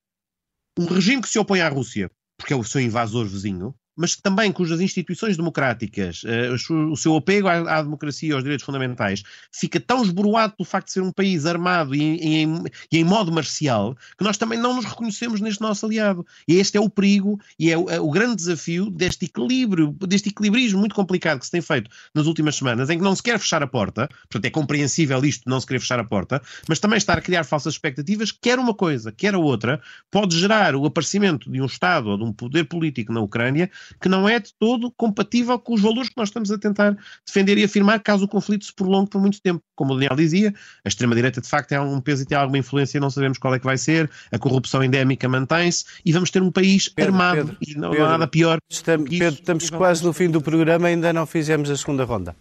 um regime que se opõe à Rússia, porque é o seu invasor vizinho, mas também cujas instituições democráticas, uh, o seu apego à, à, democracia e aos direitos fundamentais, fica tão esboroado pelo facto de ser um país armado e, e, em, e, em, modo marcial, que nós também não nos reconhecemos neste nosso aliado. E este é o perigo e é o, é o grande desafio deste equilíbrio, deste equilibrismo muito complicado que se tem feito nas últimas semanas, em que não se quer fechar a porta, portanto é compreensível isto não se querer fechar a porta, mas também estar a criar falsas expectativas, quer uma coisa, quer a outra, pode gerar o aparecimento de um Estado ou de um poder político na Ucrânia que não é de todo compatível com os valores que nós estamos a tentar defender e afirmar caso o conflito se prolongue por muito tempo. Como o Daniel dizia, a extrema-direita de facto é um peso e tem alguma influência, não sabemos qual é que vai ser, a corrupção endémica mantém-se e vamos ter um país Pedro, armado Pedro, e não, Pedro, há nada pior. Estamos, Pedro, estamos quase no fim do programa, ainda não fizemos a segunda ronda.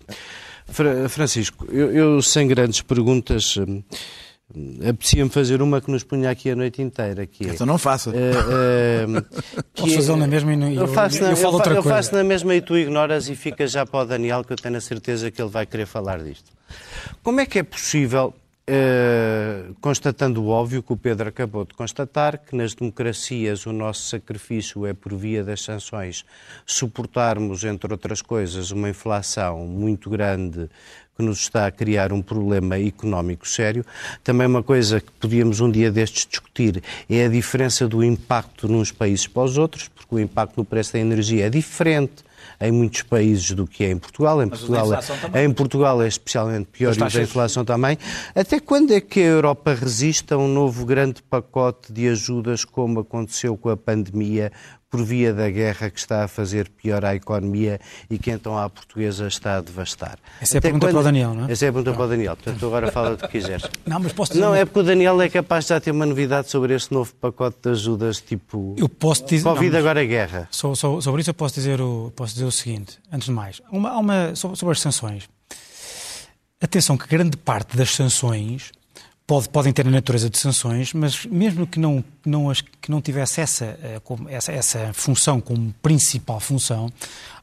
Francisco, eu, eu sem grandes perguntas. Hum, Apetecia-me fazer uma que nos punha aqui a noite inteira. Que é, então não faça. Uh, uh, Posso fazer na mesma e eu, eu, faço, na, eu, falo eu, outra eu coisa. faço na mesma e tu ignoras e fica já para o Daniel que eu tenho a certeza que ele vai querer falar disto. Como é que é possível, uh, constatando o óbvio que o Pedro acabou de constatar, que nas democracias o nosso sacrifício é por via das sanções suportarmos, entre outras coisas, uma inflação muito grande que nos está a criar um problema económico sério. Também uma coisa que podíamos um dia destes discutir é a diferença do impacto nos países para os outros, porque o impacto no preço da energia é diferente em muitos países do que é em Portugal. Em, Portugal é, em Portugal é especialmente pior e a inflação também. Até quando é que a Europa resiste a um novo grande pacote de ajudas, como aconteceu com a pandemia, por via da guerra que está a fazer pior à economia e que então a portuguesa está a devastar. Essa é a pergunta quando... para o Daniel, não é? Essa é a pergunta para o Daniel, portanto agora fala o que quiseres. Não, mas posso dizer... Não, é porque o Daniel é capaz de já ter uma novidade sobre este novo pacote de ajudas tipo... Eu posso dizer... Covid, não, agora é guerra. sobre isso eu posso dizer o, posso dizer o seguinte, antes de mais, uma, uma, sobre, sobre as sanções. Atenção que grande parte das sanções pode, podem ter a natureza de sanções, mas mesmo que não, não, que não tivesse essa, eh, essa, essa função como principal função,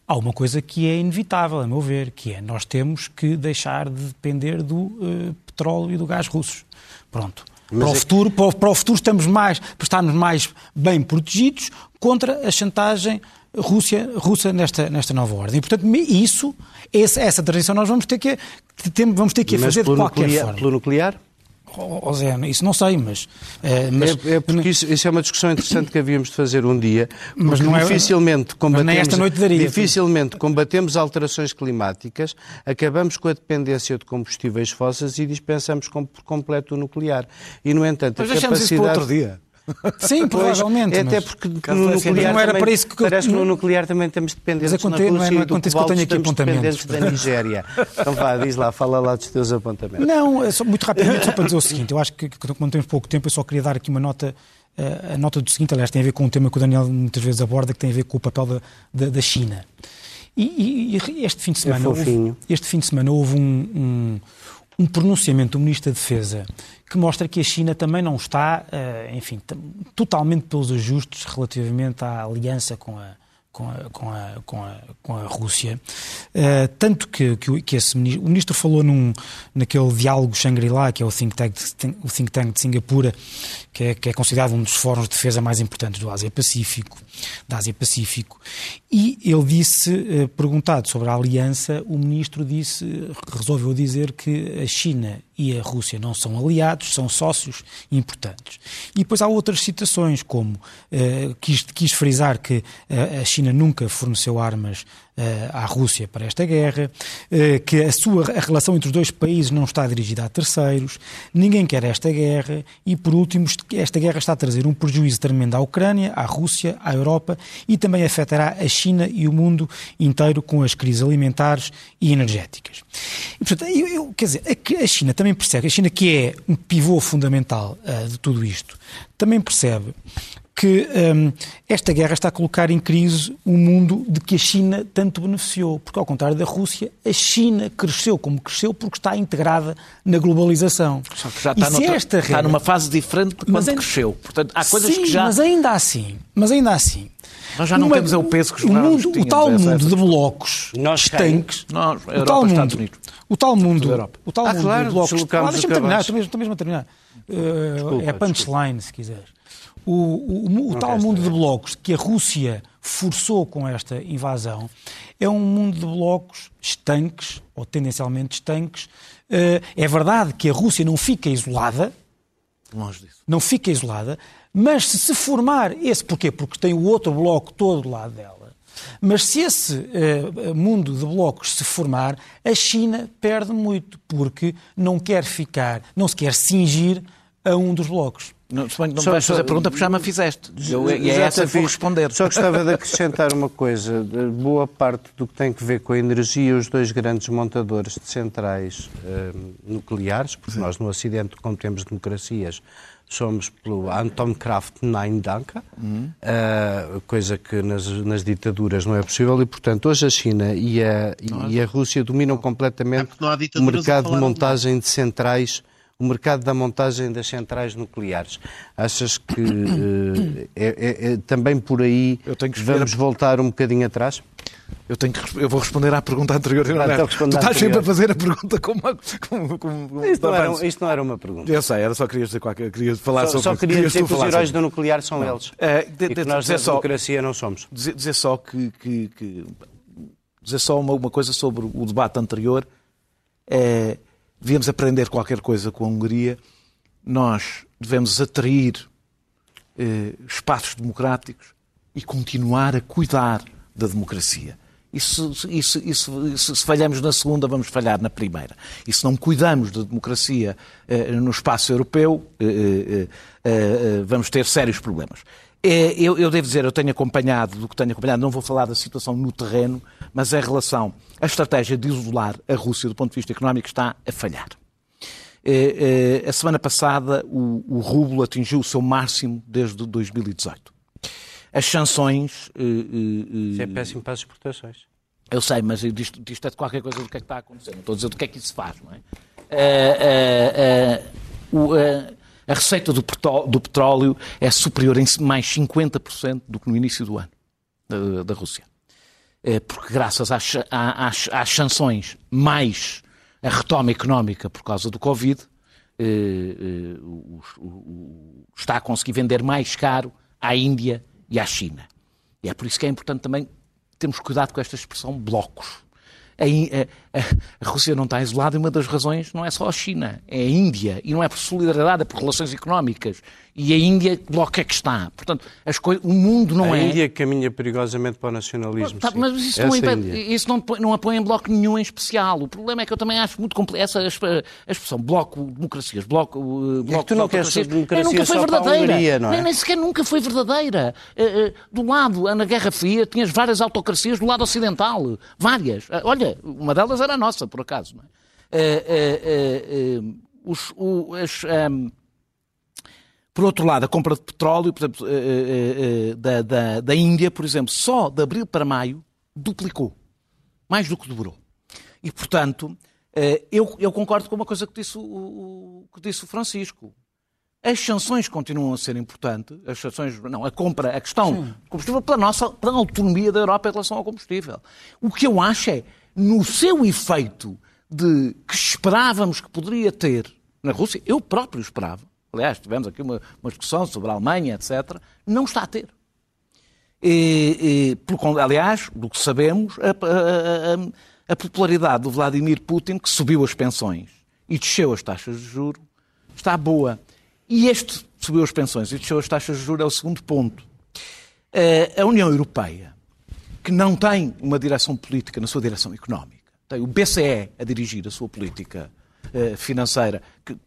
há uma coisa que é inevitável, a meu ver, que é nós temos que deixar de depender do uh, petróleo e do gás russos. Pronto. para, o é futuro, para, o, para o futuro estamos mais, para estarmos mais bem protegidos contra a chantagem Rússia, russa nesta, nesta nova ordem. E, portanto, isso, essa, essa transição nós vamos ter que, vamos ter que fazer de qualquer nuclear, forma. Pelo nuclear? Oh, Zé, isso não sei, mas. É, mas é, é porque isso, isso, é uma discussão interessante que havíamos de fazer um dia. Mas não é, dificilmente combatemos, esta noite daria. Dificilmente combatemos alterações climáticas, acabamos com a dependência de combustíveis fósseis e dispensamos por completo o nuclear. E, no entanto, mas a capacidade. Isso para outro dia. Sim, provavelmente. É até porque no nuclear não era também, para isso que parece que no nuclear também temos dependentes mas conte, na Rússia não é, não é que eu tenho aqui apontamentos. da Nigéria. então vá, diz lá, fala lá dos teus apontamentos. Não, é só, muito rapidamente só para dizer o seguinte, eu acho que, como temos pouco tempo, eu só queria dar aqui uma nota eh, a nota do seguinte, aliás, tem a ver com um tema que o Daniel muitas vezes aborda, que tem a ver com o papel da, da, da China. E, e, e, este fim de é semana, é houve, este fim de semana houve um, um um pronunciamento do Ministro da Defesa que mostra que a China também não está, uh, enfim, totalmente pelos ajustes relativamente à aliança com a, com a, com a, com a, com a Rússia. Uh, tanto que, que, que esse ministro, o ministro falou num, naquele diálogo Shangri-La, que é o think, tank, o think tank de Singapura, que é, que é considerado um dos fóruns de defesa mais importantes do Ásia-Pacífico, da Ásia-Pacífico. E ele disse, uh, perguntado sobre a aliança, o ministro disse, resolveu dizer que a China e a Rússia não são aliados, são sócios importantes. E depois há outras citações, como uh, quis, quis frisar que uh, a China nunca forneceu armas à Rússia para esta guerra, que a, sua, a relação entre os dois países não está dirigida a terceiros, ninguém quer esta guerra e, por último, esta guerra está a trazer um prejuízo tremendo à Ucrânia, à Rússia, à Europa e também afetará a China e o mundo inteiro com as crises alimentares e energéticas. E, portanto, eu, eu, quer dizer, a, a China também percebe, a China que é um pivô fundamental uh, de tudo isto, também percebe que um, esta guerra está a colocar em crise o um mundo de que a China tanto beneficiou. Porque, ao contrário da Rússia, a China cresceu como cresceu porque está integrada na globalização. Só que já está, noutra, esta regra... está numa fase diferente de quando ainda... cresceu. Portanto, há coisas Sim, que já... mas ainda assim, mas ainda assim, nós já não temos é o peso que os o, mundo, o tal mundo de blocos Nós estanques, Nós, o tal mundo, o tal mundo, o tal ah, mundo claro, de blocos, ah, deixa-me terminar, estou mesmo, mesmo a terminar. Uh, desculpa, é punchline, desculpa. se quiseres. O, o, o tal mundo de blocos que a Rússia forçou com esta invasão é um mundo de blocos estanques, ou tendencialmente estanques. Eh, é verdade que a Rússia não fica isolada, Longe disso. não fica isolada, mas se se formar esse, porquê? Porque tem o outro bloco todo do lado dela. Mas se esse uh, mundo de blocos se formar, a China perde muito, porque não quer ficar, não se quer cingir a um dos blocos. Não, não só, vais fazer a pergunta porque já me fizeste. Eu, e é essa que vou responder. Só gostava de acrescentar uma coisa. Boa parte do que tem que ver com a energia, os dois grandes montadores de centrais uh, nucleares, porque nós no Ocidente, como temos democracias, somos pelo Anton Kraft Nein Danke, uhum. uh, coisa que nas, nas, ditaduras não é possível, e portanto hoje a China e a, e a Rússia dominam completamente é o mercado de montagem de centrais o mercado da montagem das centrais nucleares. Achas que uh, é, é, é, também por aí vamos voltar um bocadinho atrás? Eu, tenho que, eu vou responder à pergunta anterior. Não, não, tu estás sempre a fazer a pergunta como. como, como isto, não era, isto, não era, uma pergunta. Eu sei, era só queria dizer qualquer queria falar só, sobre Só queria dizer que os heróis do nuclear são não. eles. É, de, de, nós da democracia não somos. Dizer, dizer só que, que, que, Dizer só uma, uma coisa sobre o debate anterior. É, devíamos aprender qualquer coisa com a Hungria. Nós devemos atrair eh, espaços democráticos e continuar a cuidar da democracia. Isso, isso, isso, isso, se falhamos na segunda, vamos falhar na primeira. E se não cuidamos da democracia eh, no espaço europeu, eh, eh, eh, eh vamos ter sérios problemas. Eu, eu, devo dizer, eu tenho acompanhado, do que tenho acompanhado, não vou falar da situação no terreno, mas em relação à estratégia de isolar a Rússia do ponto de vista económico está a falhar. Eh, a semana passada o, o rublo atingiu o seu máximo desde 2018 as sanções. Uh, uh, Isso é péssimo para as exportações. Eu sei, mas disto, disto é de qualquer coisa do que é que está a acontecer. Não estou a dizer do que é que isso faz, não é? Uh, a receita do, do, petróleo é superior em mais 50% do que no início do ano da, da Rússia. Porque graças às, às, às, sanções, mais a retoma económica por causa do Covid, está a conseguir vender mais caro à Índia e à China. E é por isso que é importante também termos cuidado com esta expressão blocos. A, a, a, Rússia não está isolada e uma das razões não é só a China, é a Índia. E não é por solidariedade, é por relações económicas. E a Índia, bloco é que está. Portanto, as coisas, o mundo não a é... A Índia caminha perigosamente para o nacionalismo. Tá, mas isso, não, impede, isso não, não apoia em bloco nenhum em especial. O problema é que eu também acho muito complexo essa a expressão bloco democracias, bloco... Eh, bloco é que tu não queres democracia nunca foi verdadeira. Hungria, não é? nem, nem, sequer nunca foi verdadeira. Uh, uh, do lado, na Guerra Fria, tinhas várias autocracias do lado ocidental. Várias. Olha, uma delas era a nossa, por acaso. Não é? os, as, um, por outro lado, a compra de petróleo, por exemplo, da, da, da Índia, por exemplo, só de abril para maio, duplicou. Mais do que dobrou. E, portanto, Eh, eu, eu, concordo com uma coisa que disse, o, que disse o Francisco. As sanções continuam a ser importantes, as sanções, não, a compra, a questão Sim. do combustível pela nossa pela autonomia da Europa em relação ao combustível. O que eu acho é, no seu efeito de que esperávamos que poderia ter na Rússia, eu próprio esperava, aliás, tivemos aqui uma, uma discussão sobre a Alemanha, etc., não está a ter. E, e, aliás, do que sabemos, a, a, a, a, popularidade do Vladimir Putin, que subiu as pensões e desceu as taxas de juros, está boa. E este subiu as pensões e desceu as taxas de juros é o segundo ponto. A União Europeia, que não tem uma direção política na sua direção económica, tem o BCE a dirigir a sua política eh, financeira, que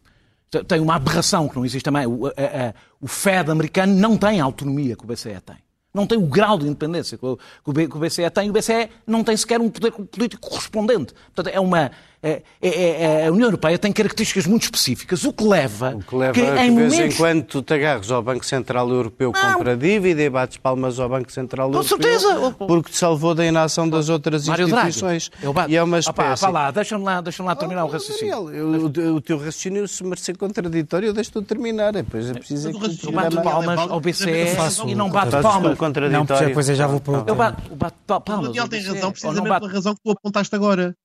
tem uma aberração que não existe também. O, a, a, o Fed americano não tem a autonomia que o BCE tem. Não tem o grau de independência que o, que o BCE tem. O BCE não tem sequer um poder político correspondente. Portanto, é uma, a União Europeia tem características muito específicas, o que leva, o que, leva que, em vez momentos... em quando tu te agarres ao Banco Central Europeu não. compra dívida e bates palmas ao Banco Central Com Europeu certeza. porque te salvou da inação das outras Mário instituições. Draghi. E é uma espécie... Opa, lá, deixa-me lá, deixa lá terminar oh, o raciocínio. Daniel, o, teu raciocínio, se merecer contraditório, eu deixo-te terminar. Depois é preciso é que eu bato palmas ao BCE e não bato palmas. Não, depois eu já vou para Eu bato palmas. O Daniel tem razão, precisamente pela razão que tu apontaste agora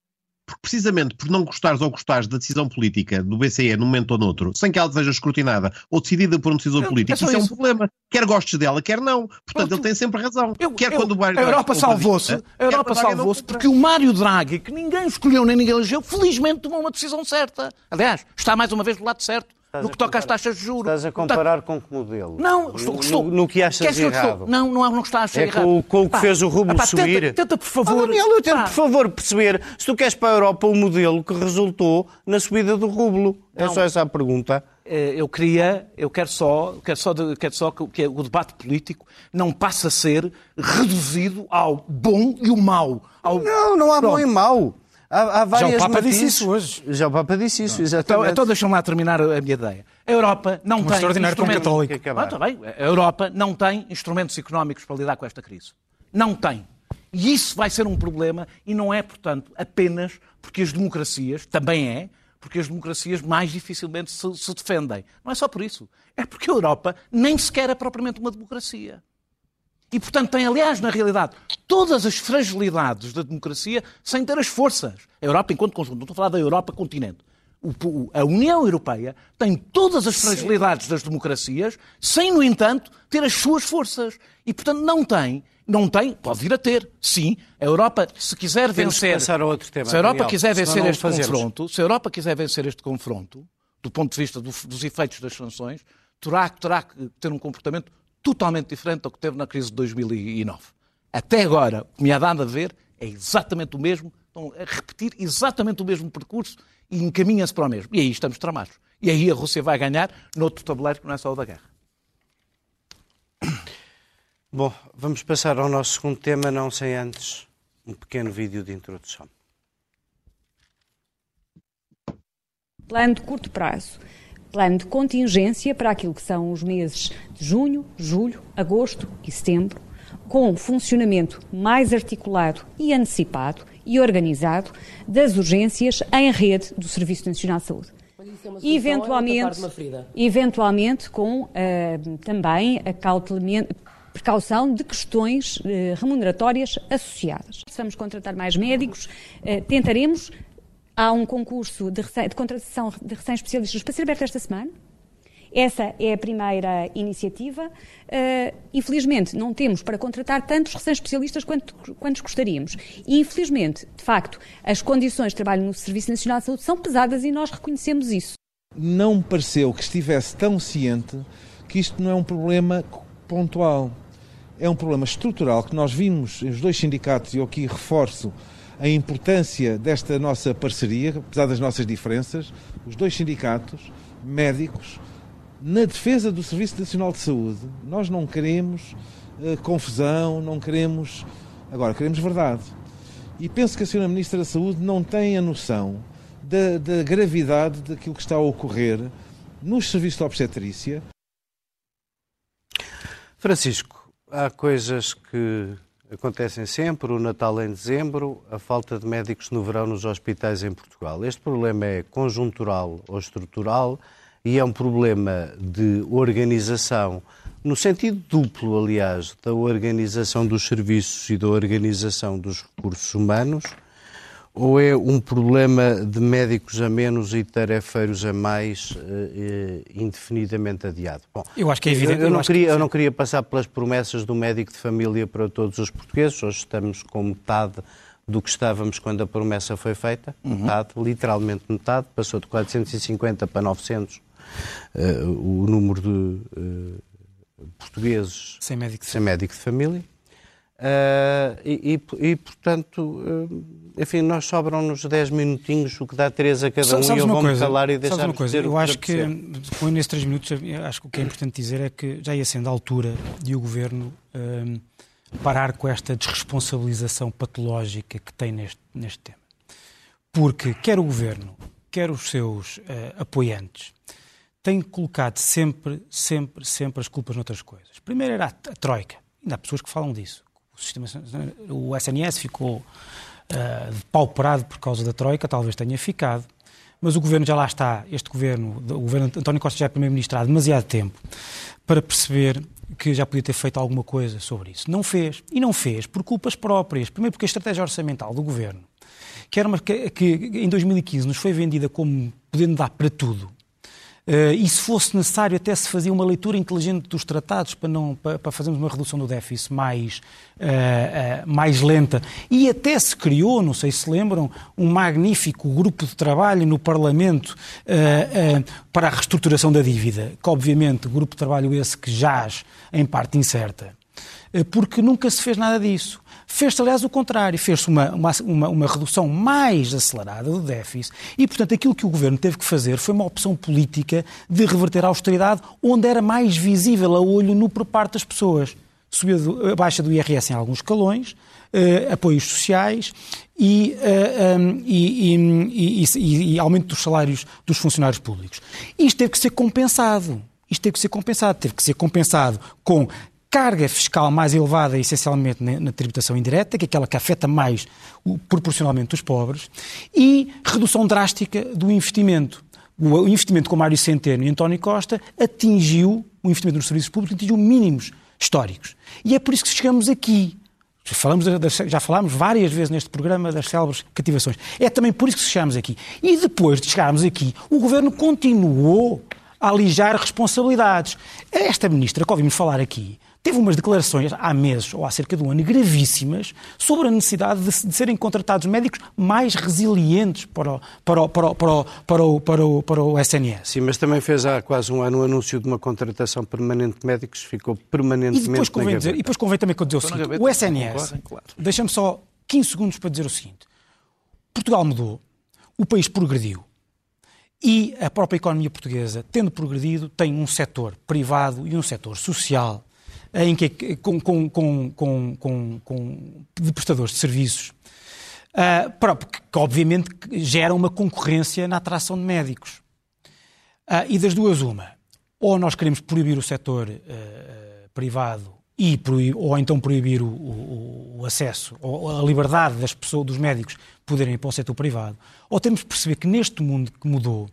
porque precisamente por não gostares ou gostares da decisão política do BCE num momento ou noutro, sem que ela seja escrutinada ou decidida por um decisor eu, político, isso, é um problema. Quer gostes dela, quer não. Portanto, ele tem sempre razão. Eu, quer eu, quando o Mário A Europa salvou-se, a Europa salvou-se porque o Mário Draghi, que ninguém escolheu nem ninguém elegeu, felizmente tomou uma decisão certa. Aliás, está mais uma vez do lado certo. No que toca às taxas de juros. Estás a comparar com que modelo? Não, estou, estou, no, no que achas errado. Não, não, não está a achar é errado. Com, com o que fez o rublo pá, subir. Tenta, tenta, por favor. Oh, Daniel, eu tento, por favor, perceber se tu queres para a Europa o modelo que resultou na subida do rublo. É só essa a pergunta. Eh, eu queria, eu quero só, quero só, quero só que, que o debate político não passe a ser reduzido ao bom e o mau. Ao... Não, não há Pronto. bom e mau. Há, há várias Já o Papa matizes. disse isso hoje. Já o Papa disse isso, exatamente. Então, então deixa-me lá terminar a minha ideia. A Europa não tem extraordinário instrumentos... católico. Ah, tá bem. A Europa não tem instrumentos económicos para lidar com esta crise. Não tem. E isso vai ser um problema e não é, portanto, apenas porque as democracias, também é, porque as democracias mais dificilmente se, se defendem. Não é só por isso. É porque a Europa nem sequer é propriamente uma democracia. E, portanto, tem, aliás, na realidade, todas as fragilidades da democracia sem ter as forças. A Europa, enquanto conjunto, não estou a falar da Europa continente. O, a União Europeia tem todas as fragilidades das democracias, sem, no entanto, ter as suas forças. E, portanto, não tem, não tem, pode vir a ter, sim. A Europa, se quiser Temos vencer. Outro tema, se a Europa Daniel, quiser vencer este confronto, se a Europa quiser vencer este confronto, do ponto de vista do, dos efeitos das sanções, terá, terá que ter um comportamento totalmente diferente do que teve na crise de 2009. Até agora, o que me há dado a ver é exatamente o mesmo, estão a repetir exatamente o mesmo percurso e encaminha-se para o mesmo. E aí estamos tramados. E aí a Rússia vai ganhar noutro tabuleiro que não é só o da guerra. Bom, vamos passar ao nosso segundo tema, não sem antes um pequeno vídeo de introdução. Plano de curto prazo plano de contingência para aquilo que são os meses de junho, julho, agosto e setembro, com funcionamento mais articulado e antecipado e organizado das urgências em rede do Serviço Nacional de Saúde. É eventualmente, eventualmente com uh, também a precaução de questões uh, remuneratórias associadas. Se vamos contratar mais médicos, uh, tentaremos Há um concurso de, de contratação de recém-especialistas para ser aberto esta semana. Essa é a primeira iniciativa. Uh, infelizmente, não temos para contratar tantos recém-especialistas quanto, quantos gostaríamos. E, infelizmente, de facto, as condições de trabalho no Serviço Nacional de Saúde são pesadas e nós reconhecemos isso. Não me pareceu que estivesse tão ciente que isto não é um problema pontual. É um problema estrutural que nós vimos, os dois sindicatos, e eu aqui reforço a importância desta nossa parceria, apesar das nossas diferenças, os dois sindicatos, médicos, na defesa do Serviço Nacional de Saúde. Nós não queremos uh, confusão, não queremos. Agora, queremos verdade. E penso que a Sra. Ministra da Saúde não tem a noção da, da gravidade daquilo que está a ocorrer nos serviços de obstetrícia. Francisco, há coisas que acontecem sempre, o Natal em dezembro, a falta de médicos no verão nos hospitais em Portugal. Este problema é conjuntural ou estrutural e é um problema de organização, no sentido duplo, aliás, da organização dos serviços e da organização dos recursos humanos, ou é um problema de médicos a menos e tarefeiros a mais, eh, indefinidamente adiado? Bom, eu acho que é evidente. Eu, eu não, queria, que... eu não queria passar pelas promessas do médico de família para todos os portugueses. Hoje estamos com metade do que estávamos quando a promessa foi feita. Uhum. Metade, literalmente metade. Passou de 450 para 900 uh, eh, o número de uh, portugueses sem médico, sem médico de família. Uh, e, e, e, portanto, uh, enfim, nós sobram-nos 10 minutinhos, o que dá 3 a cada um, e eu vou-me calar e deixar uma coisa, Eu acho que, depois nesses 3 minutos, acho que o que é importante dizer é que já ia sendo a altura de o Governo uh, parar com esta desresponsabilização patológica que tem neste, neste tema. Porque quer o Governo, quer os seus apoiantes, têm colocado sempre, sempre, sempre as culpas noutras coisas. Primeiro era a Troika. Ainda há pessoas que falam disso o, sistema, o SNS ficou uh, depauperado por causa da Troika, talvez tenha ficado, mas o governo já lá está, este governo, o governo António Costa já é primeiro-ministro há demasiado tempo para perceber que já podia ter feito alguma coisa sobre isso. Não fez. E não fez por culpas próprias. Primeiro porque a estratégia orçamental do governo, que, era uma, que, que em 2015 nos foi vendida como podendo dar para tudo, e se fosse necessário, até se fazia uma leitura inteligente dos tratados para, não, para, para fazermos uma redução do déficit mais, uh, uh, mais lenta. E até se criou, não sei se lembram, um magnífico grupo de trabalho no Parlamento para a reestruturação da dívida, que obviamente grupo de trabalho esse que jaz em parte incerta. Porque nunca se fez nada disso. Fez-se, aliás, o contrário. Fez-se uma, uma, uma, redução mais acelerada do déficit e, portanto, aquilo que o governo teve que fazer foi uma opção política de reverter a austeridade onde era mais visível a olho nu por parte das pessoas. Subiu a baixa do IRS em alguns escalões, uh, apoios sociais e, uh, um, e, e, e, e aumento dos salários dos funcionários públicos. Isto teve que ser compensado. Isto teve que ser compensado. Teve que ser compensado com carga fiscal mais elevada, essencialmente na, tributação indireta, que é aquela que afeta mais proporcionalmente os pobres, e redução drástica do investimento. O investimento com Mário Centeno e António Costa atingiu, o investimento nos serviços públicos atingiu mínimos históricos. E é por isso que chegamos aqui. Falamos, já falámos várias vezes neste programa das célebres cativações. É também por isso que chegamos aqui. E depois de chegarmos aqui, o Governo continuou a alijar responsabilidades. Esta ministra que ouvimos falar aqui teve umas declarações há meses ou há cerca de um ano gravíssimas sobre a necessidade de, de serem contratados médicos mais resilientes para o, para, o, para, o, para, o, para, o, para, o, para o SNS. Sim, mas também fez há quase um ano o um anúncio de uma contratação permanente de médicos, ficou permanentemente e depois convém dizer, E depois convém também dizer o seguinte, o SNS, claro. deixa-me só 15 segundos para dizer o seguinte, Portugal mudou, o país progrediu, e a própria economia portuguesa, tendo progredido, tem um setor privado e um setor social em que, com, com, com, com, de prestadores de serviços, uh, que, que, obviamente gera uma concorrência na atração de médicos. Uh, e das duas, uma. Ou nós queremos proibir o setor uh, privado e ou então proibir o, o, o, acesso, ou a liberdade das pessoas, dos médicos poderem ir para o setor privado, ou temos que perceber que neste mundo que mudou,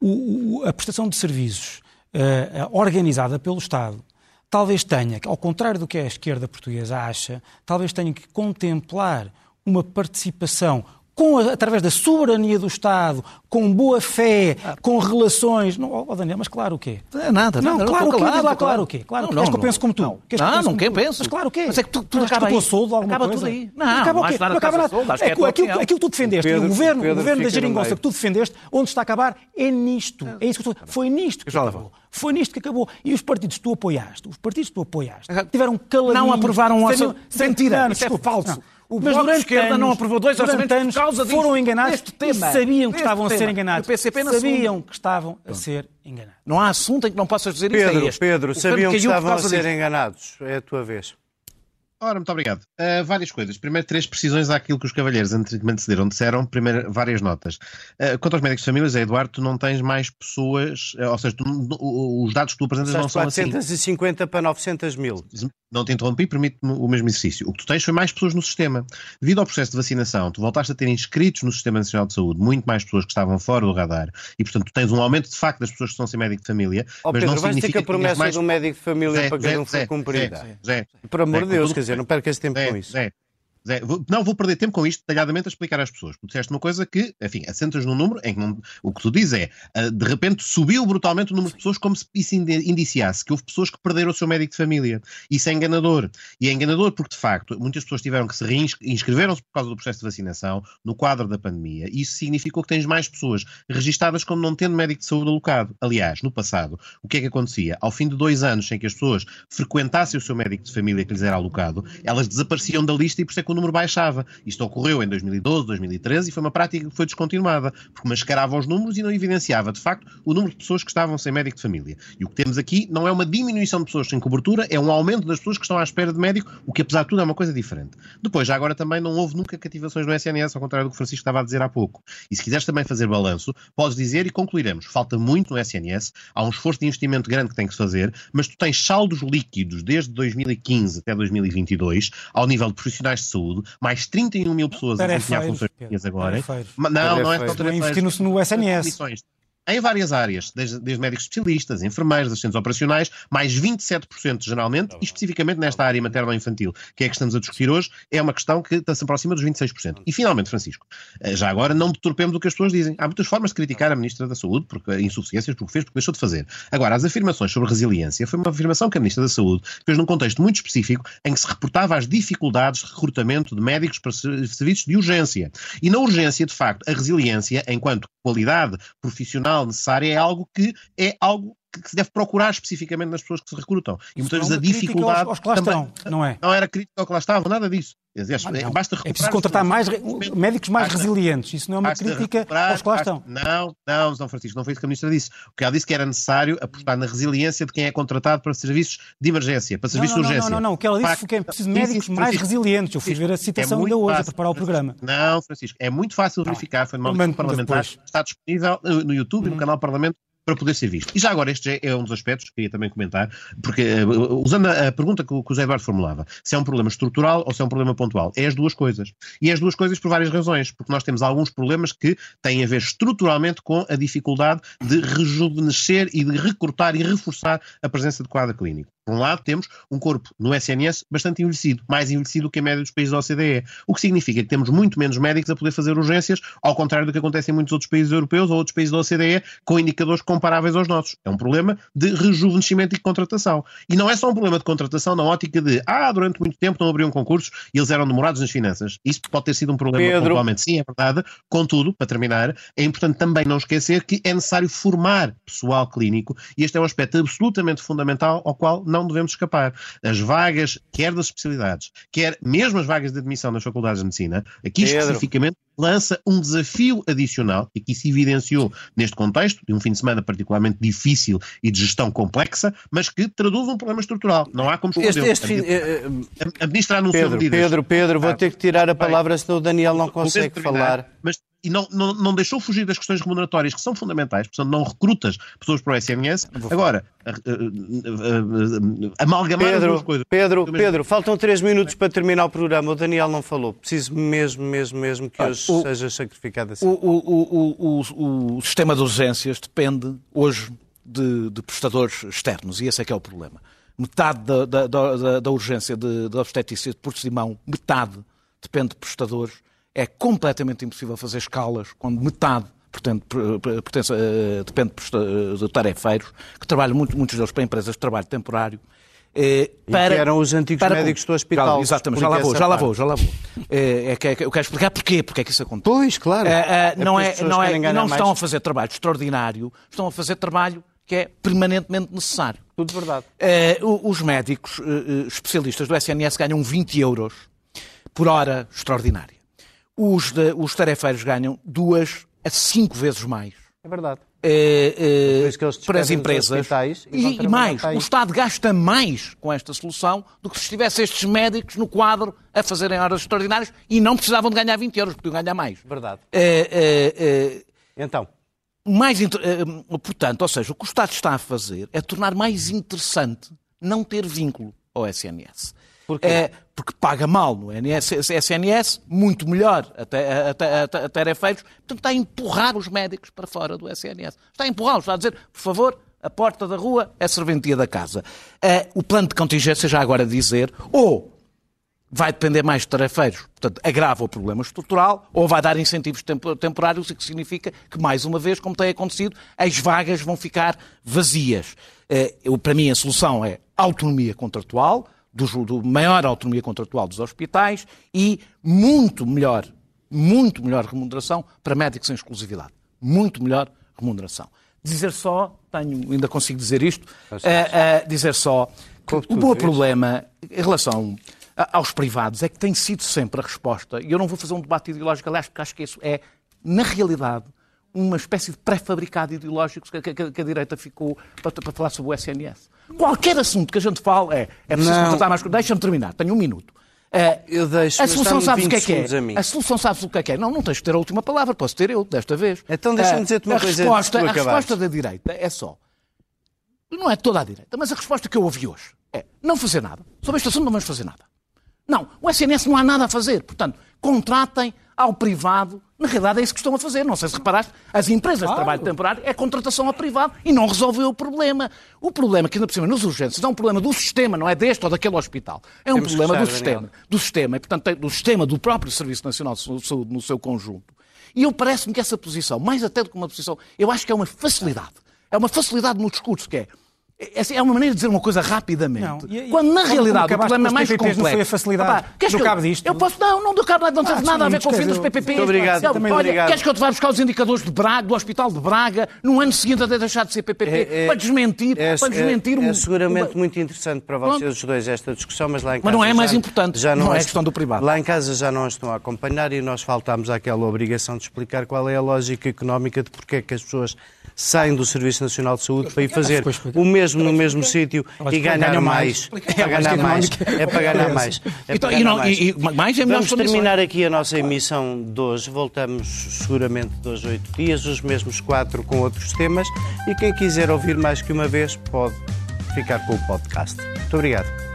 o, a prestação de serviços uh, organizada pelo Estado talvez tenha, ao contrário do que a esquerda portuguesa acha, talvez tenha que contemplar uma participação com através da soberania do Estado, com boa fé, ah. com relações. Não, oh Daniel, mas claro o quê? É nada, não, nada. Claro o quê? Claro, claro, claro o quê? Claro não, não, que eu penso como tu. Não, não, não quem penso. Mas claro o quê? Mas é que tu, tudo acaba aí. Soldo alguma acaba coisa? tudo aí. Não, acaba o quê? Não acaba nada. É, aquilo, aquilo que tu defendeste, o governo, o governo da geringonça que tu defendeste, onde está a acabar, é nisto. É isso que eu Foi nisto que acabou. Foi nisto que acabou. E os partidos que tu apoiaste, os partidos que tu apoiaste, tiveram caladinhos. Não aprovaram um orçamento. Mentira, isso é falso. O Mas durante esquerda anos, não aprovou dois orçamentos anos, por causa disso, foram enganados tema, e sabiam que estavam tema. a ser enganados. O PCP sabiam que estavam a ser enganados. Não há assunto em que não possas dizer Pedro, isso. É Pedro, Pedro, sabiam que estavam a ser enganados. É a tua vez. Ora, muito obrigado. Uh, várias coisas. Primeiro, três precisões àquilo que os cavalheiros me antecederam disseram. Primeiro, várias notas. Uh, quanto aos médicos de famílias, Eduardo, tu não tens mais pessoas, uh, ou seja, tu, os dados que tu apresentas não são 450 assim. para 900 mil. Não te interrompi, permite-me o mesmo exercício. O que tu tens foi mais pessoas no sistema. Devido ao processo de vacinação, tu voltaste a ter inscritos no Sistema Nacional de Saúde muito mais pessoas que estavam fora do radar e, portanto, tu tens um aumento de facto das pessoas que estão sem médico de família. Oh, mas Pedro, não vais significa ter que a promessa mais... do médico de família Zé, para que Zé, não foi Zé, cumprida. Zé, Por amor de Deus, quer dizer, não percas tempo Zé, com isso. Zé, vou, não vou perder tempo com isto detalhadamente a explicar às pessoas. Tu disseste uma coisa que, enfim, assentas num número em que não, o que tu dizes é, uh, de repente subiu brutalmente o número de pessoas como se isso indiciasse que houve pessoas que perderam o seu médico de família. Isso é enganador. E é enganador porque, de facto, muitas pessoas tiveram que se reinscreveram-se por causa do processo de vacinação no quadro da pandemia. Isso significou que tens mais pessoas registadas como não tendo médico de saúde alocado. Aliás, no passado, o que é que acontecia? Ao fim de dois anos sem que as pessoas frequentassem o seu médico de família que lhes era alocado, elas desapareciam da lista e por isso é que número baixava. Isto ocorreu em 2012, 2013 e foi uma prática que foi descontinuada, porque mascarava os números e não evidenciava, de facto, o número de pessoas que estavam sem médico de família. E o que temos aqui não é uma diminuição de pessoas sem cobertura, é um aumento das pessoas que estão à espera de médico, o que apesar de tudo é uma coisa diferente. Depois, já agora também não houve nunca cativações no SNS, ao contrário do que o Francisco estava a dizer há pouco. E se quiseres também fazer balanço, podes dizer e concluiremos. Falta muito no SNS, há um esforço de investimento grande que tem que se fazer, mas tu tens saldos líquidos desde 2015 até 2022, ao nível de profissionais de saúde, mais 31 mil pessoas a desempenhar funções agora. Não, não é só investir no, no SNS em várias áreas, desde, desde, médicos especialistas, enfermeiros, assistentes operacionais, mais 27% geralmente, e especificamente nesta área materno-infantil, que é a que estamos a discutir hoje, é uma questão que se aproxima dos 26%. E finalmente, Francisco, eh, já agora não deturpemos o que as pessoas dizem. Há muitas formas de criticar a Ministra da Saúde, porque insuficiências, porque fez, porque deixou de fazer. Agora, as afirmações sobre resiliência foi uma afirmação que a Ministra da Saúde fez num contexto muito específico em que se reportava as dificuldades de recrutamento de médicos para serviços de urgência. E na urgência, de facto, a resiliência, enquanto qualidade profissional necessária é algo que é algo que se deve procurar especificamente nas pessoas que se recrutam. E muitas vezes a dificuldade. Aos, aos que lá também, estão, não é? Não era crítica ao que lá estavam, nada disso. Ah, basta é preciso contratar mais médicos mais basta, resilientes. Isso não é uma crítica aos que lá estão. Não, não, São Francisco, não foi isso que a Ministra disse. O que ela disse que era necessário apostar na resiliência de quem é contratado para serviços de emergência, para serviços não, não, de urgência. Não, não, não. O que ela disse foi que é preciso médicos mais resilientes. Eu fui ver a citação é ainda hoje a preparar o programa. Não, Francisco, é muito fácil verificar. Foi numa parlamentar. Está disponível no YouTube e no canal Parlamento para poder ser visto. E já agora, este é um dos aspectos que queria também comentar, porque uh, usando a, pergunta que o, Zé Eduardo formulava, se é um problema estrutural ou se é um problema pontual, é as duas coisas. E é as duas coisas por várias razões, porque nós temos alguns problemas que têm a ver estruturalmente com a dificuldade de rejuvenescer e de recrutar e reforçar a presença de quadro clínico. Por um lado, temos um corpo no SNS bastante envelhecido, mais envelhecido que a média dos países da OCDE, o que significa que temos muito menos médicos a poder fazer urgências, ao contrário do que acontece em muitos outros países europeus ou outros países da OCDE, com indicadores comparáveis aos nossos. É um problema de rejuvenescimento e de contratação. E não é só um problema de contratação na ótica de, ah, durante muito tempo não abriam concursos e eles eram demorados nas finanças. Isso pode ter sido um problema Pedro. pontualmente, sim, é verdade. Contudo, para terminar, é importante também não esquecer que é necessário formar pessoal clínico e este é um aspecto absolutamente fundamental ao qual não devemos escapar. As vagas, quer das especialidades, quer mesmo as vagas de admissão nas faculdades de medicina, aqui Pedro. especificamente lança um desafio adicional, e que se evidenciou neste contexto, de um fim de semana particularmente difícil e de gestão complexa, mas que traduz um problema estrutural. Não há como esconder. Este, este a, a ministra anunciou Pedro. Pedro, Pedro, vou ter que tirar a palavra, senão o Daniel não consegue falar. Mas e não, não, não deixou fugir das questões remuneratórias que são fundamentais, portanto não recrutas pessoas para o SMS. Agora, amalgamar Pedro, as duas coisas. Pedro, Pedro, faltam três minutos para terminar o programa. O Daniel não falou. Preciso mesmo, mesmo, mesmo que hoje o, seja sacrificado assim. O, o, o, o, sistema de urgências depende hoje de, de, prestadores externos e esse é que é o problema. Metade da, da, da, da urgência de, de obstetrícia de Porto Simão, metade depende de prestadores é completamente impossível fazer escalas quando metade portanto, pertence, eh, depende de tarefeiros, que trabalham muito, muitos deles para empresas de trabalho temporário. Eh, para, e eram os antigos para, médicos do hospital. Exatamente, já lá vou, já lá vou, já lá vou. É, é, que, eu quero explicar porquê, porque é que isso acontece. Pois, claro. É, é, não é, não, é, não estão a fazer trabalho extraordinário, estão a fazer trabalho que é permanentemente necessário. Tudo verdade. os médicos especialistas do SNS ganham 20 euros por hora extraordinária os, de, os tarefeiros ganham duas a cinco vezes mais. É verdade. Por isso que eles para as empresas. e E, e mais, o Estado gasta mais com esta solução do que se estivesse estes médicos no quadro a fazerem horas extraordinárias e não precisavam de ganhar 20 euros, podiam ganhar mais. Verdade. Eh, Então, mais portanto, ou seja, o que o Estado está a fazer é tornar mais interessante não ter vínculo ao SNS. Porquê? É, porque paga mal no NS SNS, muito melhor até, até, até, até portanto está a empurrar os médicos para fora do SNS. Está a empurrá-los, está a dizer, por favor, a porta da rua é a serventia da casa. Eh, o plano de contingência, já agora dizer, ou vai depender mais de tarefeiros, portanto, agrava o problema estrutural, ou vai dar incentivos tempo- temporários, o que significa que, mais uma vez, como tem acontecido, as vagas vão ficar vazias. Eh, eu, para mim, a solução é autonomia contratual, do, do maior autonomia contratual dos hospitais e muito melhor, muito melhor remuneração para médicos em exclusividade. Muito melhor remuneração. Dizer só, tenho, ainda consigo dizer isto, eh, eh, dizer só que o meu problema em relação aos privados é que tem sido sempre a resposta, e eu não vou fazer um debate ideológico, aliás, porque acho que isso é, na realidade, uma espécie de pré-fabricado ideológico que, que- que a direita ficou para, para falar sobre o SNS. Qualquer assunto que a gente fale é, é preciso Não. contratar mais... Deixa-me terminar, tenho um minuto. Eh, Eu deixo, a solução sabes o que é 20 que a é? A solução sabes o que é que é? Não, não tens de ter a última palavra, posso ter eu, desta vez. Então deixa-me Eh, dizer-te uma a coisa Resposta, a resposta da direita é só. Não é toda a direita, mas a resposta que eu ouvi hoje é não fazer nada. Sobre este assunto não vamos fazer nada. Não, o SNS não há nada a fazer. Portanto, contratem ao privado. Na realidade é isso que estão a fazer. Não sei se reparaste, as empresas de trabalho temporário é contratação ao privado e não resolveu o problema. O problema, que ainda por cima, nos urgências, é um problema do sistema, não é deste ou daquele hospital. É um Temos problema do Daniel. sistema. Do sistema, e portanto do sistema do próprio Serviço Nacional de Saúde no seu conjunto. E eu parece-me que essa posição, mais até do que uma posição, eu acho que é uma facilidade. É uma facilidade no discurso, que é. É é uma maneira de dizer uma coisa rapidamente. Não, e- e- quando na realidade o problema é mais complexo. não foi a facilidade Opá, queres do que eu- cabo disto? Eu posso, não, não do cabo, não tem Ah, nada a ver com o fim dos PPPs. Muito obrigado, Não, muito olha, obrigado. Queres que eu te vá buscar os indicadores de Braga, do Hospital de Braga, no ano seguinte até deixar de ser PPP, É- é- para desmentir, É, para desmentir é, um- é seguramente muito interessante para vocês os dois esta discussão, mas lá em casa. Mas não é mais já- importante, Já não é as- questão do privado. Lá em casa já não as estão a acompanhar e nós faltámos àquela obrigação de explicar qual é a lógica económica de porque é que as pessoas saem do Serviço Nacional de Saúde para ir fazer o mesmo no mesmo sítio e ganhar mais. É para ganhar mais. É para ganhar mais. É Então, para e ganhar mais. é Vamos terminar aqui a nossa emissão de hoje. Voltamos seguramente a oito dias, os mesmos quatro com outros temas. E quem quiser ouvir mais que uma vez pode ficar com o podcast. Muito obrigado.